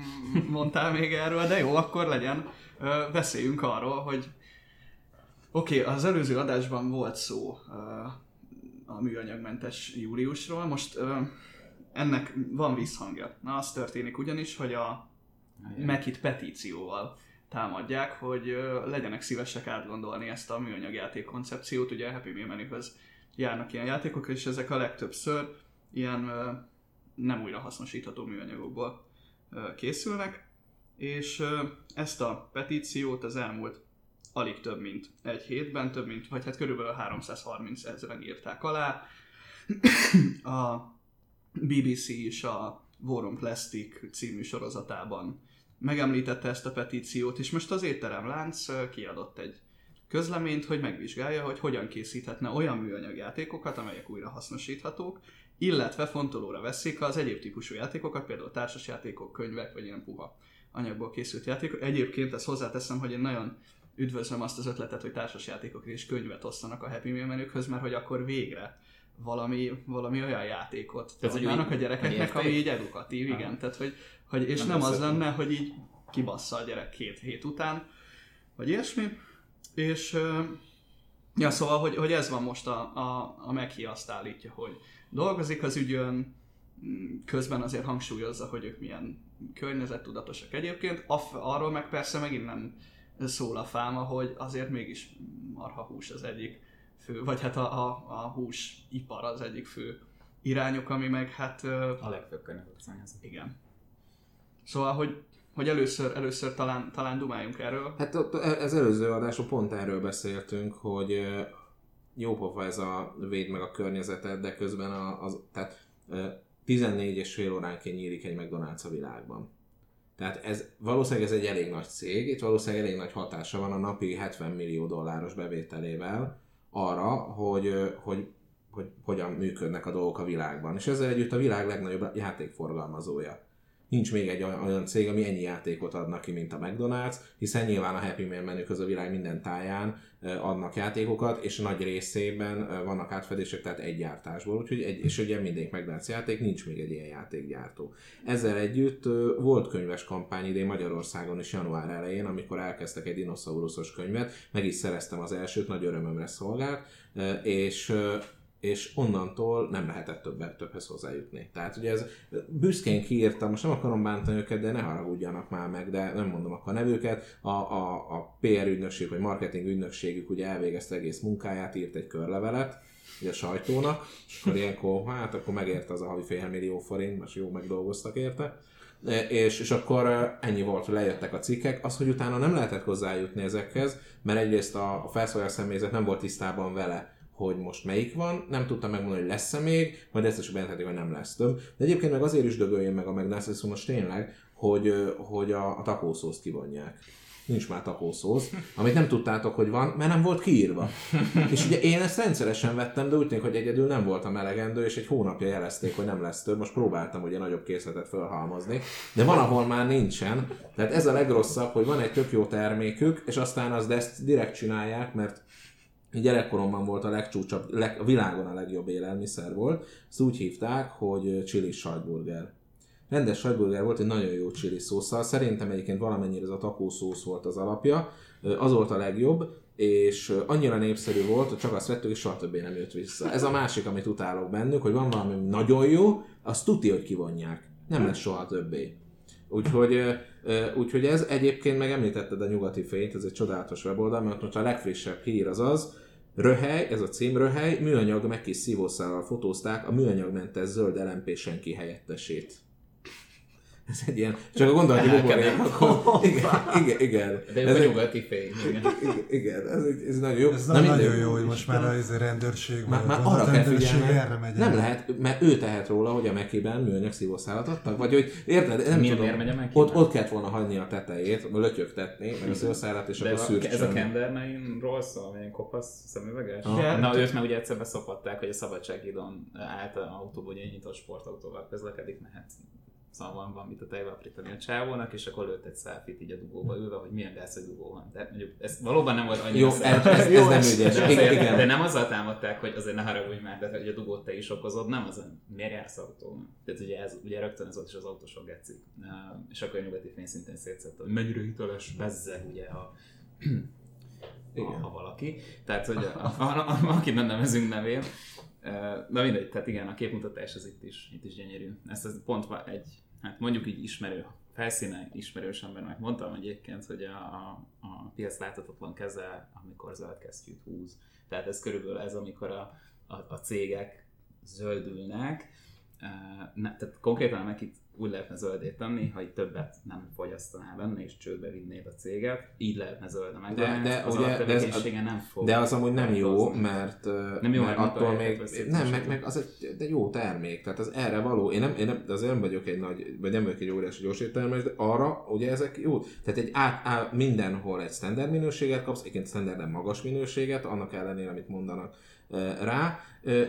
[laughs] mondtál még erről, de jó, akkor legyen. Ö, Beszéljünk arról, hogy oké, okay, az előző adásban volt szó ö, a műanyagmentes júliusról, most ö, ennek van visszhangja. Na, az történik ugyanis, hogy a Mekit petícióval támadják, hogy legyenek szívesek átgondolni ezt a műanyag játék koncepciót. Ugye a Happy Meal menühöz járnak ilyen játékok, és ezek a legtöbbször ilyen nem újra hasznosítható műanyagokból készülnek, és ezt a petíciót az elmúlt alig több mint egy hétben, több mint, vagy hát körülbelül 330 ezeren írták alá. A BBC is a War on Plastic című sorozatában megemlítette ezt a petíciót, és most az étterem lánc ö, kiadott egy közleményt, hogy megvizsgálja, hogy hogyan készíthetne olyan műanyag játékokat, amelyek újra hasznosíthatók, illetve fontolóra veszik az egyéb típusú játékokat, például társasjátékok, könyvek, vagy ilyen puha anyagból készült játékok. Egyébként ezt hozzáteszem, hogy én nagyon üdvözlöm azt az ötletet, hogy társasjátékok és könyvet osztanak a Happy Meal menükhöz, mert hogy akkor végre valami, valami olyan játékot adnának a gyerekeknek, ami így edukatív, Aha. igen. Tehát, hogy, hogy és Nem nem, az lenne, hogy így kibassza a gyerek két hét után, vagy ilyesmi. És ja, szóval, hogy, hogy ez van most a, a, a Meki azt állítja, hogy dolgozik az ügyön, közben azért hangsúlyozza, hogy ők milyen környezettudatosak egyébként. A, arról meg persze megint nem szól a fáma, hogy azért mégis marha hús az egyik fő, vagy hát a, a, a húsipar az egyik fő irányok, ami meg hát A legfőbb környezetszányozó. igen. Szóval, hogy, hogy először, először talán, talán dumáljunk erről. Hát ott ez előző adásban pont erről beszéltünk, hogy jó pofa ez a véd meg a környezetet, de közben a, az, tehát ö, 14 és fél óránként nyílik egy McDonald's a világban. Tehát ez valószínűleg ez egy elég nagy cég, itt valószínűleg elég nagy hatása van a napi 70 millió dolláros bevételével arra, hogy, hogy, hogy hogyan működnek a dolgok a világban. És ezzel együtt a világ legnagyobb játékforgalmazója. Nincs még egy olyan cég, ami ennyi játékot adnak ki, mint a McDonald's, hiszen nyilván a Happy Meal menü a világ minden táján adnak játékokat, és nagy részében vannak átfedések, tehát egy gyártásból, úgyhogy egy, és ugye mindegyik McDonald's játék, nincs még egy ilyen játékgyártó. Ezzel együtt volt könyves kampány idén Magyarországon is január elején, amikor elkezdtek egy dinoszauruszos könyvet, meg is szereztem az elsőt, nagy örömömre szolgált, és és onnantól nem lehetett többet, többhez hozzájutni. Tehát ugye ez büszkén kiírtam, most nem akarom bántani őket, de ne haragudjanak már meg, de nem mondom akkor a nevüket. A, a, a PR ügynökség, vagy marketing ügynökségük ugye elvégezte egész munkáját, írt egy körlevelet, ugye a sajtónak, és akkor ilyenkor, hát akkor megérte az a havi fél forint, most jó megdolgoztak érte. E, És, és akkor e, ennyi volt, lejöttek a cikkek. Az, hogy utána nem lehetett hozzájutni ezekhez, mert egyrészt a, a felszólás személyzet nem volt tisztában vele, hogy most melyik van, nem tudtam megmondani, hogy lesz-e még, majd ezt is bejelentették, hogy nem lesz több. De egyébként meg azért is dögöljön meg a McDonald's, most tényleg, hogy, hogy a, a takószószt kivonják. Nincs már takószósz, amit nem tudtátok, hogy van, mert nem volt kiírva. És ugye én ezt rendszeresen vettem, de úgy tűnik, hogy egyedül nem voltam elegendő, és egy hónapja jelezték, hogy nem lesz több. Most próbáltam ugye nagyobb készletet felhalmozni, de van, ahol már nincsen. Tehát ez a legrosszabb, hogy van egy tök jó termékük, és aztán az de ezt direkt csinálják, mert gyerekkoromban volt a legcsúcsabb, leg, a világon a legjobb élelmiszer volt. Ezt úgy hívták, hogy chili sajtburger. Rendes sajtburger volt egy nagyon jó chili szószal. Szerintem egyébként valamennyire ez a taco szósz volt az alapja. Az volt a legjobb, és annyira népszerű volt, hogy csak azt vettük, és soha többé nem jött vissza. Ez a másik, amit utálok bennük, hogy van valami nagyon jó, azt tuti, hogy kivonják. Nem lesz soha többé. Úgyhogy, úgyhogy ez egyébként meg említetted a nyugati fényt, ez egy csodálatos weboldal, mert most a legfrissebb hír az az, Röhely, ez a cím Röhely, műanyag meg kis szívószállal fotózták a műanyagmentes zöld LMP senki. Ez egy ilyen, csak a gondolati buborék, akkor [laughs] igen, igen, igen. De Ez egy- nyugati fény. igen. [laughs] igen, igen, ez, egy- ez nagyon jó. Ez Na nagyon jó, hogy most már a izé rendőrség, Már, már a arra kell figyelni, erre megy nem el. lehet, mert ő tehet róla, hogy a Mekiben műanyag szívószálat adtak, vagy hogy érted, nem Mi- tudom, megy a ott, ott kellett volna hagyni a tetejét, lötyögtetni, meg a szívószálat, és De akkor a, szürcsön. ez a Kendernainról szól, milyen kopasz szemüveges? Aha. Na, őt már ugye egyszer beszopatták, hogy a szabadsághídon állt autóból, hogy egy nyitott sportautóval közlekedik, mert hát szóval van, van mit a tejbe aprítani a csávónak, és akkor lőtt egy selfie így a dugóba ülve, hogy milyen gáz, dugó van. De mondjuk ez valóban nem volt annyira Jó, ez, ez, ez nem ügyes. de, azért, igen. de nem azzal támadták, hogy azért ne haragudj már, de hogy a dugót te is okozod, nem az, miért jársz autón. Tehát ugye, ez, ugye rögtön ez volt is az autósok geci. És akkor a nyugati fény szintén szétszette, hogy mennyire hiteles, bezzeg ugye a [clears throat] Igen. ha valaki. Tehát, hogy a, a, a, a, akit nem nevezünk nevén. Na mindegy, tehát igen, a képmutatás az itt is, itt is gyönyörű. Ezt az pont egy, hát mondjuk így ismerő, felszínen ismerős embernek mondtam egyébként, hogy a, a, a piac láthatatlan keze, amikor zöld kesztyűt húz. Tehát ez körülbelül ez, amikor a, a, a cégek zöldülnek, ne, tehát konkrétan meg itt úgy lehetne zöldét tenni, hogy többet nem fogyasztanál benne, és csődbe vinnéd a céget, így lehetne zöld a De- de az ugye- de ez- nem fog. De az amúgy nem jó, mert, Nem jó, mert attól még, nem, meg, meg az egy de jó termék, tehát az erre való. Én nem, én nem, azért nem vagyok egy nagy, vagy nem vagyok egy óriási gyorséttermelés, de arra ugye ezek jó. Tehát egy át, át, mindenhol egy standard minőséget kapsz, egyébként standarden magas minőséget, annak ellenére, amit mondanak rá,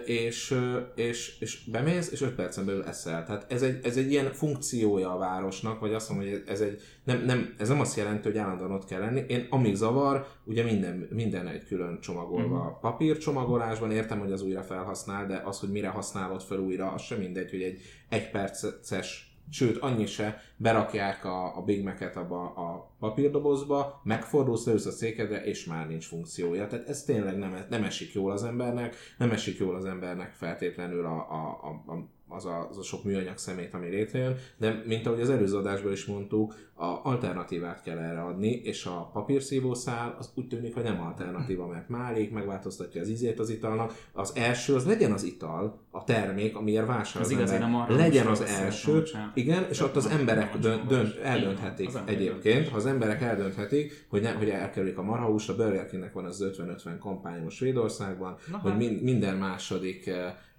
és, és, és bemész, és 5 percen belül eszel. Tehát ez egy, ez egy ilyen funkciója a városnak, vagy azt mondom, hogy ez egy, nem, nem, ez nem azt jelenti, hogy állandóan ott kell lenni. Én amíg zavar, ugye minden, minden egy külön csomagolva a papírcsomagolásban, értem, hogy az újra felhasznál, de az, hogy mire használod fel újra, az sem mindegy, hogy egy egy perces Sőt, annyi se, berakják a, a Big Mac-et abba a papírdobozba, megfordulsz, leülsz a székedre, és már nincs funkciója. Tehát ez tényleg nem, nem esik jól az embernek, nem esik jól az embernek feltétlenül a, a, a, a az a, az a sok műanyag szemét, ami létrejön, de mint ahogy az előző adásban is mondtuk, a alternatívát kell erre adni, és a papírszívószál az úgy tűnik, hogy nem alternatíva, mert málik, megváltoztatja az ízét az italnak. Az első az legyen az ital, a termék, amiért vásárol Az az igazi, nem arra Legyen az első, igen, és ott az Nem, emberek nem, dönt, nem, dönt, nem, eldönthetik egyébként, ha az emberek eldönthetik, hogy, ne, hogy elkerülik a marhahúst, a Burger Kingnek van az 50-50 kampány most Svédországban, Na hogy hát. min, minden második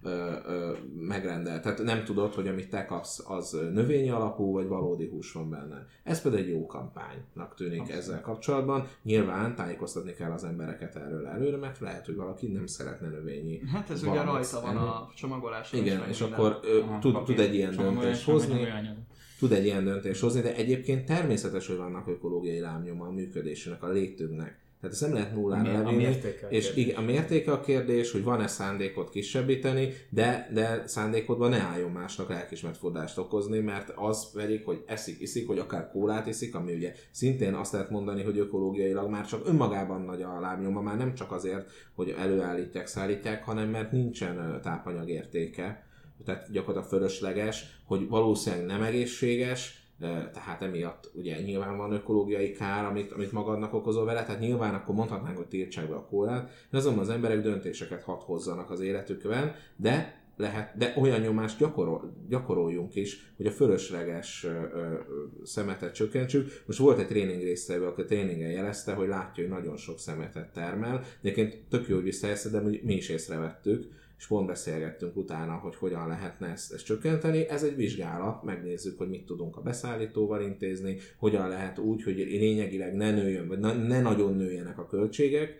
ö, ö, megrendel. Tehát nem tudod, hogy amit te kapsz, az növényi alapú, vagy valódi hús van benne. Ez például egy jó kampánynak tűnik Abszolút. ezzel kapcsolatban. Nyilván tájékoztatni kell az embereket erről előre, mert lehet, hogy valaki nem szeretne növényi. Hát ez ugye rajta van a csomagoláson. Igen, és akkor tud, tud egy ilyen döntést hozni tud egy ilyen döntést hozni, de egyébként természetes, hogy vannak ökológiai lábnyoma a működésének, a létünknek. Tehát ezt nem lehet nullára levinni. A és igen, a mértéke a kérdés, hogy van-e szándékot kisebbíteni, de, de szándékodban ne álljon másnak lelkismertfordást okozni, mert az pedig, hogy eszik, iszik, hogy akár kólát iszik, ami ugye szintén azt lehet mondani, hogy ökológiailag már csak önmagában nagy a lábnyoma, már nem csak azért, hogy előállítják, szállítják, hanem mert nincsen tápanyag értéke tehát gyakorlatilag fölösleges, hogy valószínűleg nem egészséges, tehát emiatt ugye nyilván van ökológiai kár, amit, amit magadnak okozol vele, tehát nyilván akkor mondhatnánk, hogy tiltsák be a kólát, de azonban az emberek döntéseket hat hozzanak az életükben, de lehet, de olyan nyomást gyakorol, gyakoroljunk is, hogy a fölösleges ö, ö, szemetet csökkentsük. Most volt egy tréning résztvevő, aki a tréningen jelezte, hogy látja, hogy nagyon sok szemetet termel, egyébként tök jó, hogy visszajelzte, de mi is észrevettük, és pont beszélgettünk utána, hogy hogyan lehetne ezt, ezt csökkenteni. Ez egy vizsgálat, megnézzük, hogy mit tudunk a beszállítóval intézni, hogyan lehet úgy, hogy lényegileg ne nőjön, vagy ne nagyon nőjenek a költségek,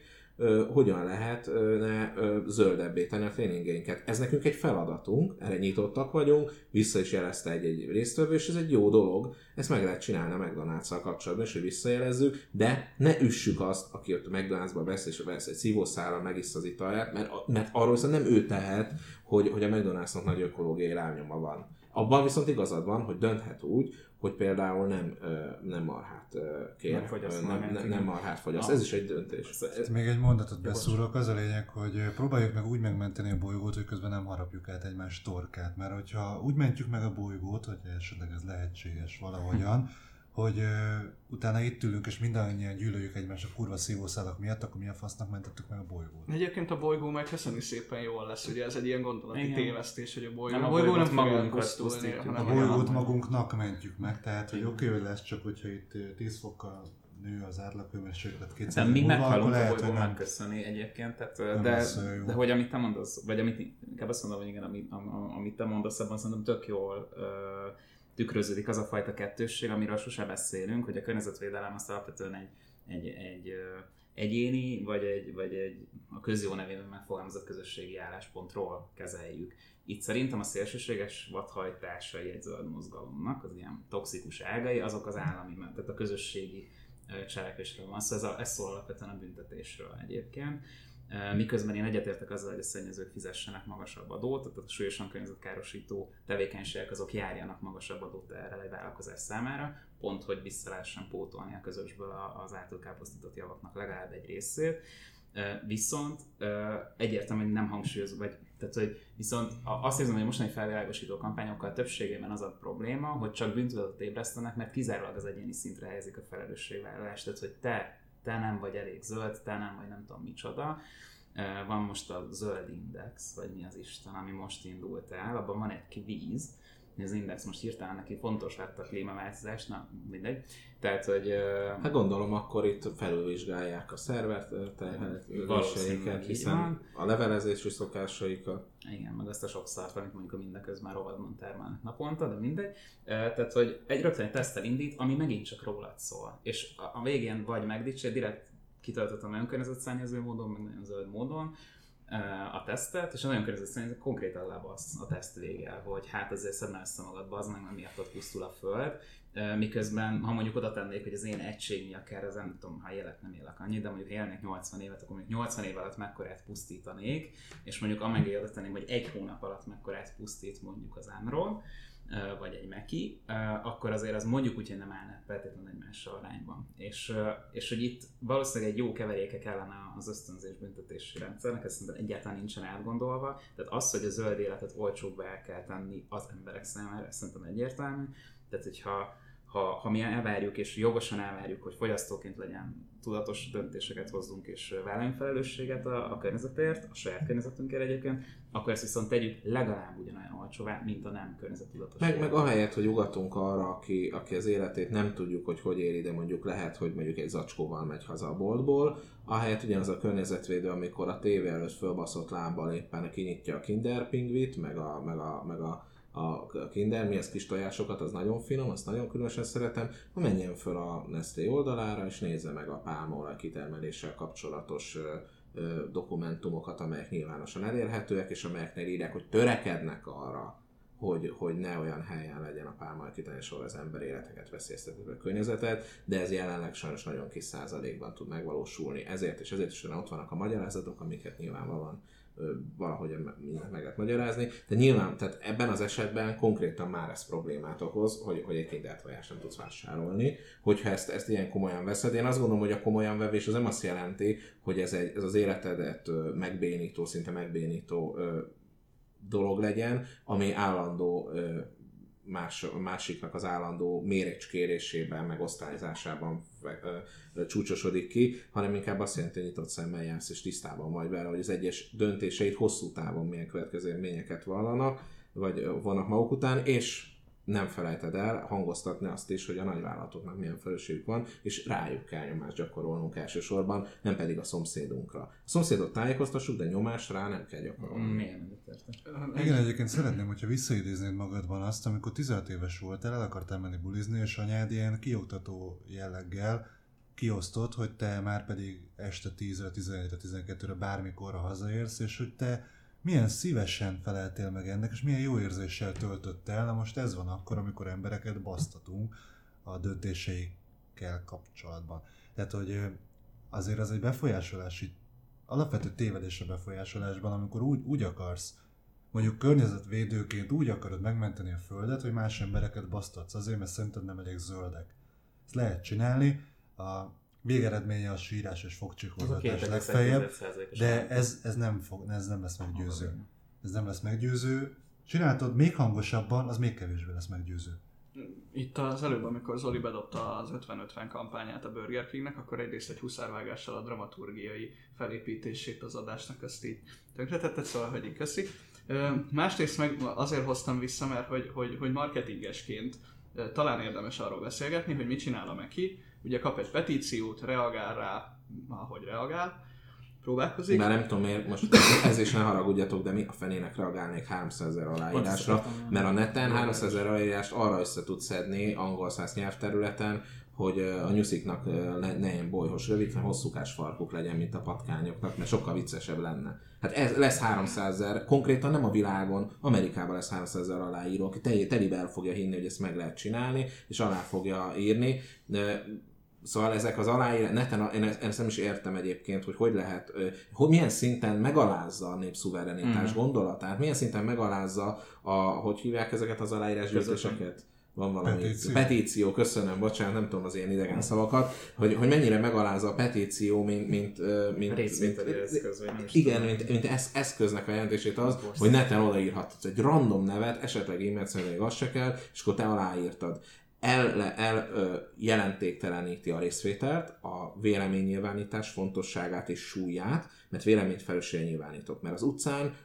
hogyan lehetne zöldebbé tenni a tréningeinket. Ez nekünk egy feladatunk, erre nyitottak vagyunk, vissza is jelezte egy-egy résztvevő, és ez egy jó dolog, ezt meg lehet csinálni a McDonald's-szal kapcsolatban, és hogy visszajelezzük, de ne üssük azt, aki ott a McDonald's-ba vesz, és vesz egy szívószállal, megisz az italját, mert, mert arról nem ő tehet, hogy, hogy a McDonald's-nak nagy ökológiai lábnyoma van. Abban viszont igazad van, hogy dönthet úgy, hogy például nem, nem marhát kér, nem, fogyaszt nem, nem, nem marhát fogyaszt. Ah. Ez is egy döntés. Ez, még egy mondatot beszúrok, az a lényeg, hogy próbáljuk meg úgy megmenteni a bolygót, hogy közben nem harapjuk át egymás torkát, mert hogyha úgy mentjük meg a bolygót, hogy esetleg ez lehetséges valahogyan, hogy uh, utána itt ülünk, és mindannyian gyűlöljük egymást a kurva szívószálak miatt, akkor mi a fasznak mentettük meg a bolygót? Egyébként a bolygó meg köszöni szépen jól lesz, ugye ez egy ilyen gondolati Igen. tévesztés, hogy a bolygó, nem a bolygó nem fog elpusztulni. A bolygót magunknak mentjük meg, tehát hogy oké, okay, hogy lesz csak, hogyha itt 10 fokkal nő az átlaghőmérséklet kétszer. De mi meghalunk a bolygó megköszöni egyébként, tehát, de, de, hogy amit te mondasz, vagy amit inkább azt mondom, hogy igen, amit, amit te mondasz, abban szerintem tök jól uh, tükröződik az a fajta kettősség, amiről sosem beszélünk, hogy a környezetvédelem az alapvetően egy, egy, egy egyéni, vagy egy, vagy egy a közjó nevében megfogalmazott közösségi álláspontról kezeljük. Itt szerintem a szélsőséges vadhajtásai egy zöld mozgalomnak, az ilyen toxikus ágai, azok az állami, tehát a közösségi cselekvésről van szó, szóval ez, ez szól alapvetően a büntetésről egyébként. Miközben én egyetértek azzal, hogy a szennyezők fizessenek magasabb adót, tehát a súlyosan környezetkárosító tevékenységek azok járjanak magasabb adót erre egy vállalkozás számára, pont, hogy vissza lehessen pótolni a közösből az által káposztított javaknak legalább egy részét. Viszont egyértelműen nem hangsúlyozó, vagy tehát, hogy viszont azt érzem, hogy mostani felvilágosító kampányokkal többségében az a probléma, hogy csak bűntudatot ébresztenek, mert kizárólag az egyéni szintre helyezik a felelősségvállalást. Tehát, hogy te te nem vagy elég zöld, te nem vagy nem tudom micsoda. Van most a zöld index, vagy mi az Isten, ami most indult el, abban van egy kvíz, az Index most hirtelen neki fontos lett a klímaváltozás, na mindegy. Tehát, hogy... Hát gondolom akkor itt felülvizsgálják a szervert terheléseiket, hiszen van. a levelezési szokásaikat. Igen, meg azt a sok szart, amit mondjuk a mindeköz már rovatban termelnek naponta, de mindegy. Tehát, hogy egy rögtön egy tesztel indít, ami megint csak rólad szól. És a végén vagy megdicsér, direkt kitöltöttem önkörnyezetszennyező módon, meg nagyon zöld módon, a tesztet, és nagyon körülbelül konkrétan lebasz a teszt vége, hogy hát azért szedne össze magadba, az meg, miatt ott pusztul a föld, miközben, ha mondjuk oda tennék, hogy az én egység miatt kell, az nem tudom, ha élet nem élek annyit, de mondjuk élnék 80 évet, akkor mondjuk 80 év alatt mekkorát pusztítanék, és mondjuk amennyi oda tenném, hogy egy hónap alatt mekkorát pusztít mondjuk az ámról, vagy egy meki, akkor azért az mondjuk úgy, hogy nem állnak feltétlenül egymással arányban. És, és hogy itt valószínűleg egy jó keveréke kellene az ösztönzés büntetési rendszernek, ez szerintem egyáltalán nincsen átgondolva. Tehát az, hogy a zöld életet olcsóbbá el kell tenni az emberek számára, ez szerintem egyértelmű. Tehát, hogyha ha, ha mi elvárjuk, és jogosan elvárjuk, hogy fogyasztóként legyen tudatos döntéseket hozzunk, és vállaljunk felelősséget a, a környezetért, a saját környezetünkért egyébként, akkor ezt viszont tegyük legalább ugyanolyan olcsóvá, mint a nem környezettudatos. Meg, meg ahelyett, hogy ugatunk arra, aki, aki az életét nem tudjuk, hogy hogy éri, de mondjuk lehet, hogy mondjuk egy zacskóval megy haza a boltból, ahelyett ugyanaz a környezetvédő, amikor a tévé előtt fölbaszott lábbal éppen kinyitja a kinder pingvit, meg a, meg a, meg a a Kinder, mi az kis tojásokat, az nagyon finom, azt nagyon különösen szeretem, ha menjen föl a Nestlé oldalára, és nézze meg a pálmaolaj kitermeléssel kapcsolatos dokumentumokat, amelyek nyilvánosan elérhetőek, és amelyeknél írják, hogy törekednek arra, hogy, hogy ne olyan helyen legyen a pálmaolaj kitermelés, ahol az ember életeket veszélyezteti a környezetet, de ez jelenleg sajnos nagyon kis százalékban tud megvalósulni. Ezért és ezért is ott vannak a magyarázatok, amiket nyilvánvalóan valahogy meg lehet magyarázni, de nyilván, tehát ebben az esetben konkrétan már ez problémát okoz, hogy, hogy egy kindert tojás nem tudsz vásárolni, hogyha ezt, ezt ilyen komolyan veszed. Én azt gondolom, hogy a komolyan vevés az nem azt jelenti, hogy ez, egy, ez az életedet megbénító, szinte megbénító dolog legyen, ami állandó más, másiknak az állandó méregcskérésében, meg osztályzásában csúcsosodik ki, hanem inkább azt jelenti, hogy nyitott szemmel jársz, és tisztában vagy vele, hogy az egyes döntéseit hosszú távon milyen következményeket vallanak, vagy vannak maguk után, és nem felejted el hangoztatni azt is, hogy a nagyvállalatoknak milyen felelősségük van, és rájuk kell nyomást gyakorolnunk elsősorban, nem pedig a szomszédunkra. A szomszédot tájékoztassuk, de nyomást rá nem kell gyakorolni. Milyen Igen, egyébként szeretném, hogyha visszaidéznéd magadban azt, amikor 16 éves voltál, el akartál menni bulizni, és anyád ilyen kioktató jelleggel kiosztott, hogy te már pedig este 10-re, 11-re, 12-re bármikorra hazaérsz, és hogy te milyen szívesen feleltél meg ennek, és milyen jó érzéssel töltött el. Na most ez van akkor, amikor embereket basztatunk a döntéseikkel kapcsolatban. Tehát, hogy azért az egy befolyásolási, alapvető tévedés a befolyásolásban, amikor úgy, úgy akarsz, mondjuk környezetvédőként úgy akarod megmenteni a földet, hogy más embereket basztatsz azért, mert szerinted nem elég zöldek. Ezt lehet csinálni, a végeredménye a sírás és fogcsikorgatás legfeljebb, de ez, ez, nem fog, ez nem lesz meggyőző. Ez nem lesz meggyőző. Csináltad még hangosabban, az még kevésbé lesz meggyőző. Itt az előbb, amikor Zoli bedobta az 50-50 kampányát a Burger Kingnek, akkor egyrészt egy huszárvágással a dramaturgiai felépítését az adásnak azt így tönkretette, szóval hogy így köszi. Másrészt meg azért hoztam vissza, mert hogy, hogy, hogy marketingesként talán érdemes arról beszélgetni, hogy mit csinál a Meki, ugye kap egy petíciót, reagál rá, ahogy reagál, próbálkozik. Már nem tudom miért, most ez is ne haragudjatok, de mi a fenének reagálnék 300 ezer aláírásra, mert a neten 300 ezer aláírást arra össze tud szedni angol száz nyelvterületen, hogy a nyusziknak ne, ne ilyen bolyhos rövid, hanem hosszúkás farkuk legyen, mint a patkányoknak, mert sokkal viccesebb lenne. Hát ez lesz 300 ezer, konkrétan nem a világon, Amerikában lesz 300 ezer aláíró, aki telibe el fogja hinni, hogy ezt meg lehet csinálni, és alá fogja írni. De Szóval ezek az aláírás, neten, én ezt nem is értem egyébként, hogy hogy lehet, hogy milyen szinten megalázza a népszuverenitás mm. gondolatát, milyen szinten megalázza a, hogy hívják ezeket az aláírásgyűjtéseket? Van valami petíció. petíció, köszönöm, bocsánat, nem tudom az ilyen idegen szavakat, hogy, hogy mennyire megalázza a petíció, mint, mint, mint, mint, mint eszköz, igen, mint, mint esz, eszköznek a jelentését az, Most hogy neten odaírhatsz egy random nevet, esetleg e-mail szerint az se kell, és akkor te aláírtad el, el jelentékteleníti a részvételt, a véleménynyilvánítás fontosságát és súlyát, mert véleményt felelősségen nyilvánítok. Mert az utcán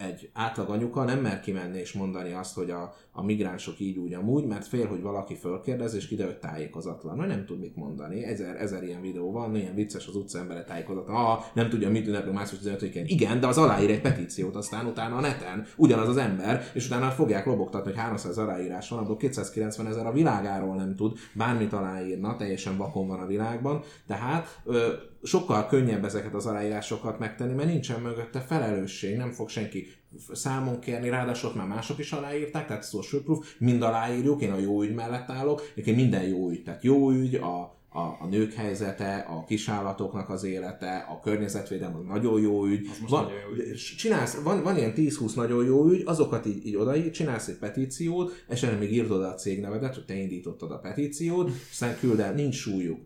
egy átlag anyuka nem mer kimenni és mondani azt, hogy a, a migránsok így úgy amúgy, mert fél, hogy valaki fölkérdez, és kiderül, hogy tájékozatlan. Mert nem tud mit mondani. Ezer, ezer ilyen videó van, ilyen vicces az utca embere tájékozatlan. Ah, nem tudja, mit ünnepli március 15 Igen, de az aláír egy petíciót, aztán utána a neten ugyanaz az ember, és utána fogják lobogtatni, hogy 300 aláírás van, abból 290 ezer a világáról nem tud, bármit aláírna, teljesen vakon van a világban. Tehát ö, sokkal könnyebb ezeket az aláírásokat megtenni, mert nincsen mögötte felelősség, nem fog senki számon kérni, ráadásul már mások is aláírták, tehát social proof, mind aláírjuk, én a jó ügy mellett állok, én minden jó ügy, tehát jó ügy, a, a, a nők helyzete, a kisállatoknak az élete, a környezetvédelem az nagyon jó ügy. Van, nagyon jó ügy. Csinálsz, van, van ilyen 10-20 nagyon jó ügy, azokat így, így odaír, csinálsz egy petíciót, esetleg még írd oda a cégnevedet, hogy te indítottad a petíciót, [laughs] aztán küld el, nincs súlyuk.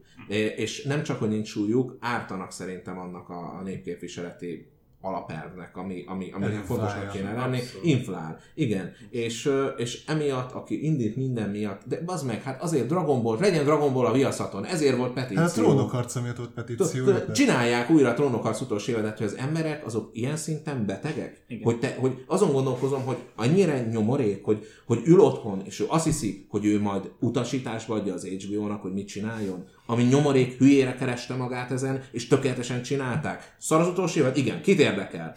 És nem csak, hogy nincs súlyuk, ártanak szerintem annak a, a népképviseleti alapelvnek, ami, ami, ami fontosnak kéne lenni. Inflál. Igen. És, és emiatt, aki indít minden miatt, de az meg, hát azért Dragon Ball, legyen Dragon Ball a viaszaton, ezért volt petíció. Hát a trónokharca miatt volt petíció. Csinálják újra a trónokharc utolsó évadet, hogy az emberek azok ilyen szinten betegek? Igen. Hogy, te, hogy azon gondolkozom, hogy annyira nyomorék, hogy, hogy ül otthon, és ő azt hiszi, hogy ő majd utasításba adja az HBO-nak, hogy mit csináljon. Ami nyomorék hülyére kereste magát ezen, és tökéletesen csinálták. Szar az utolsó évad? Igen, kit érdekel?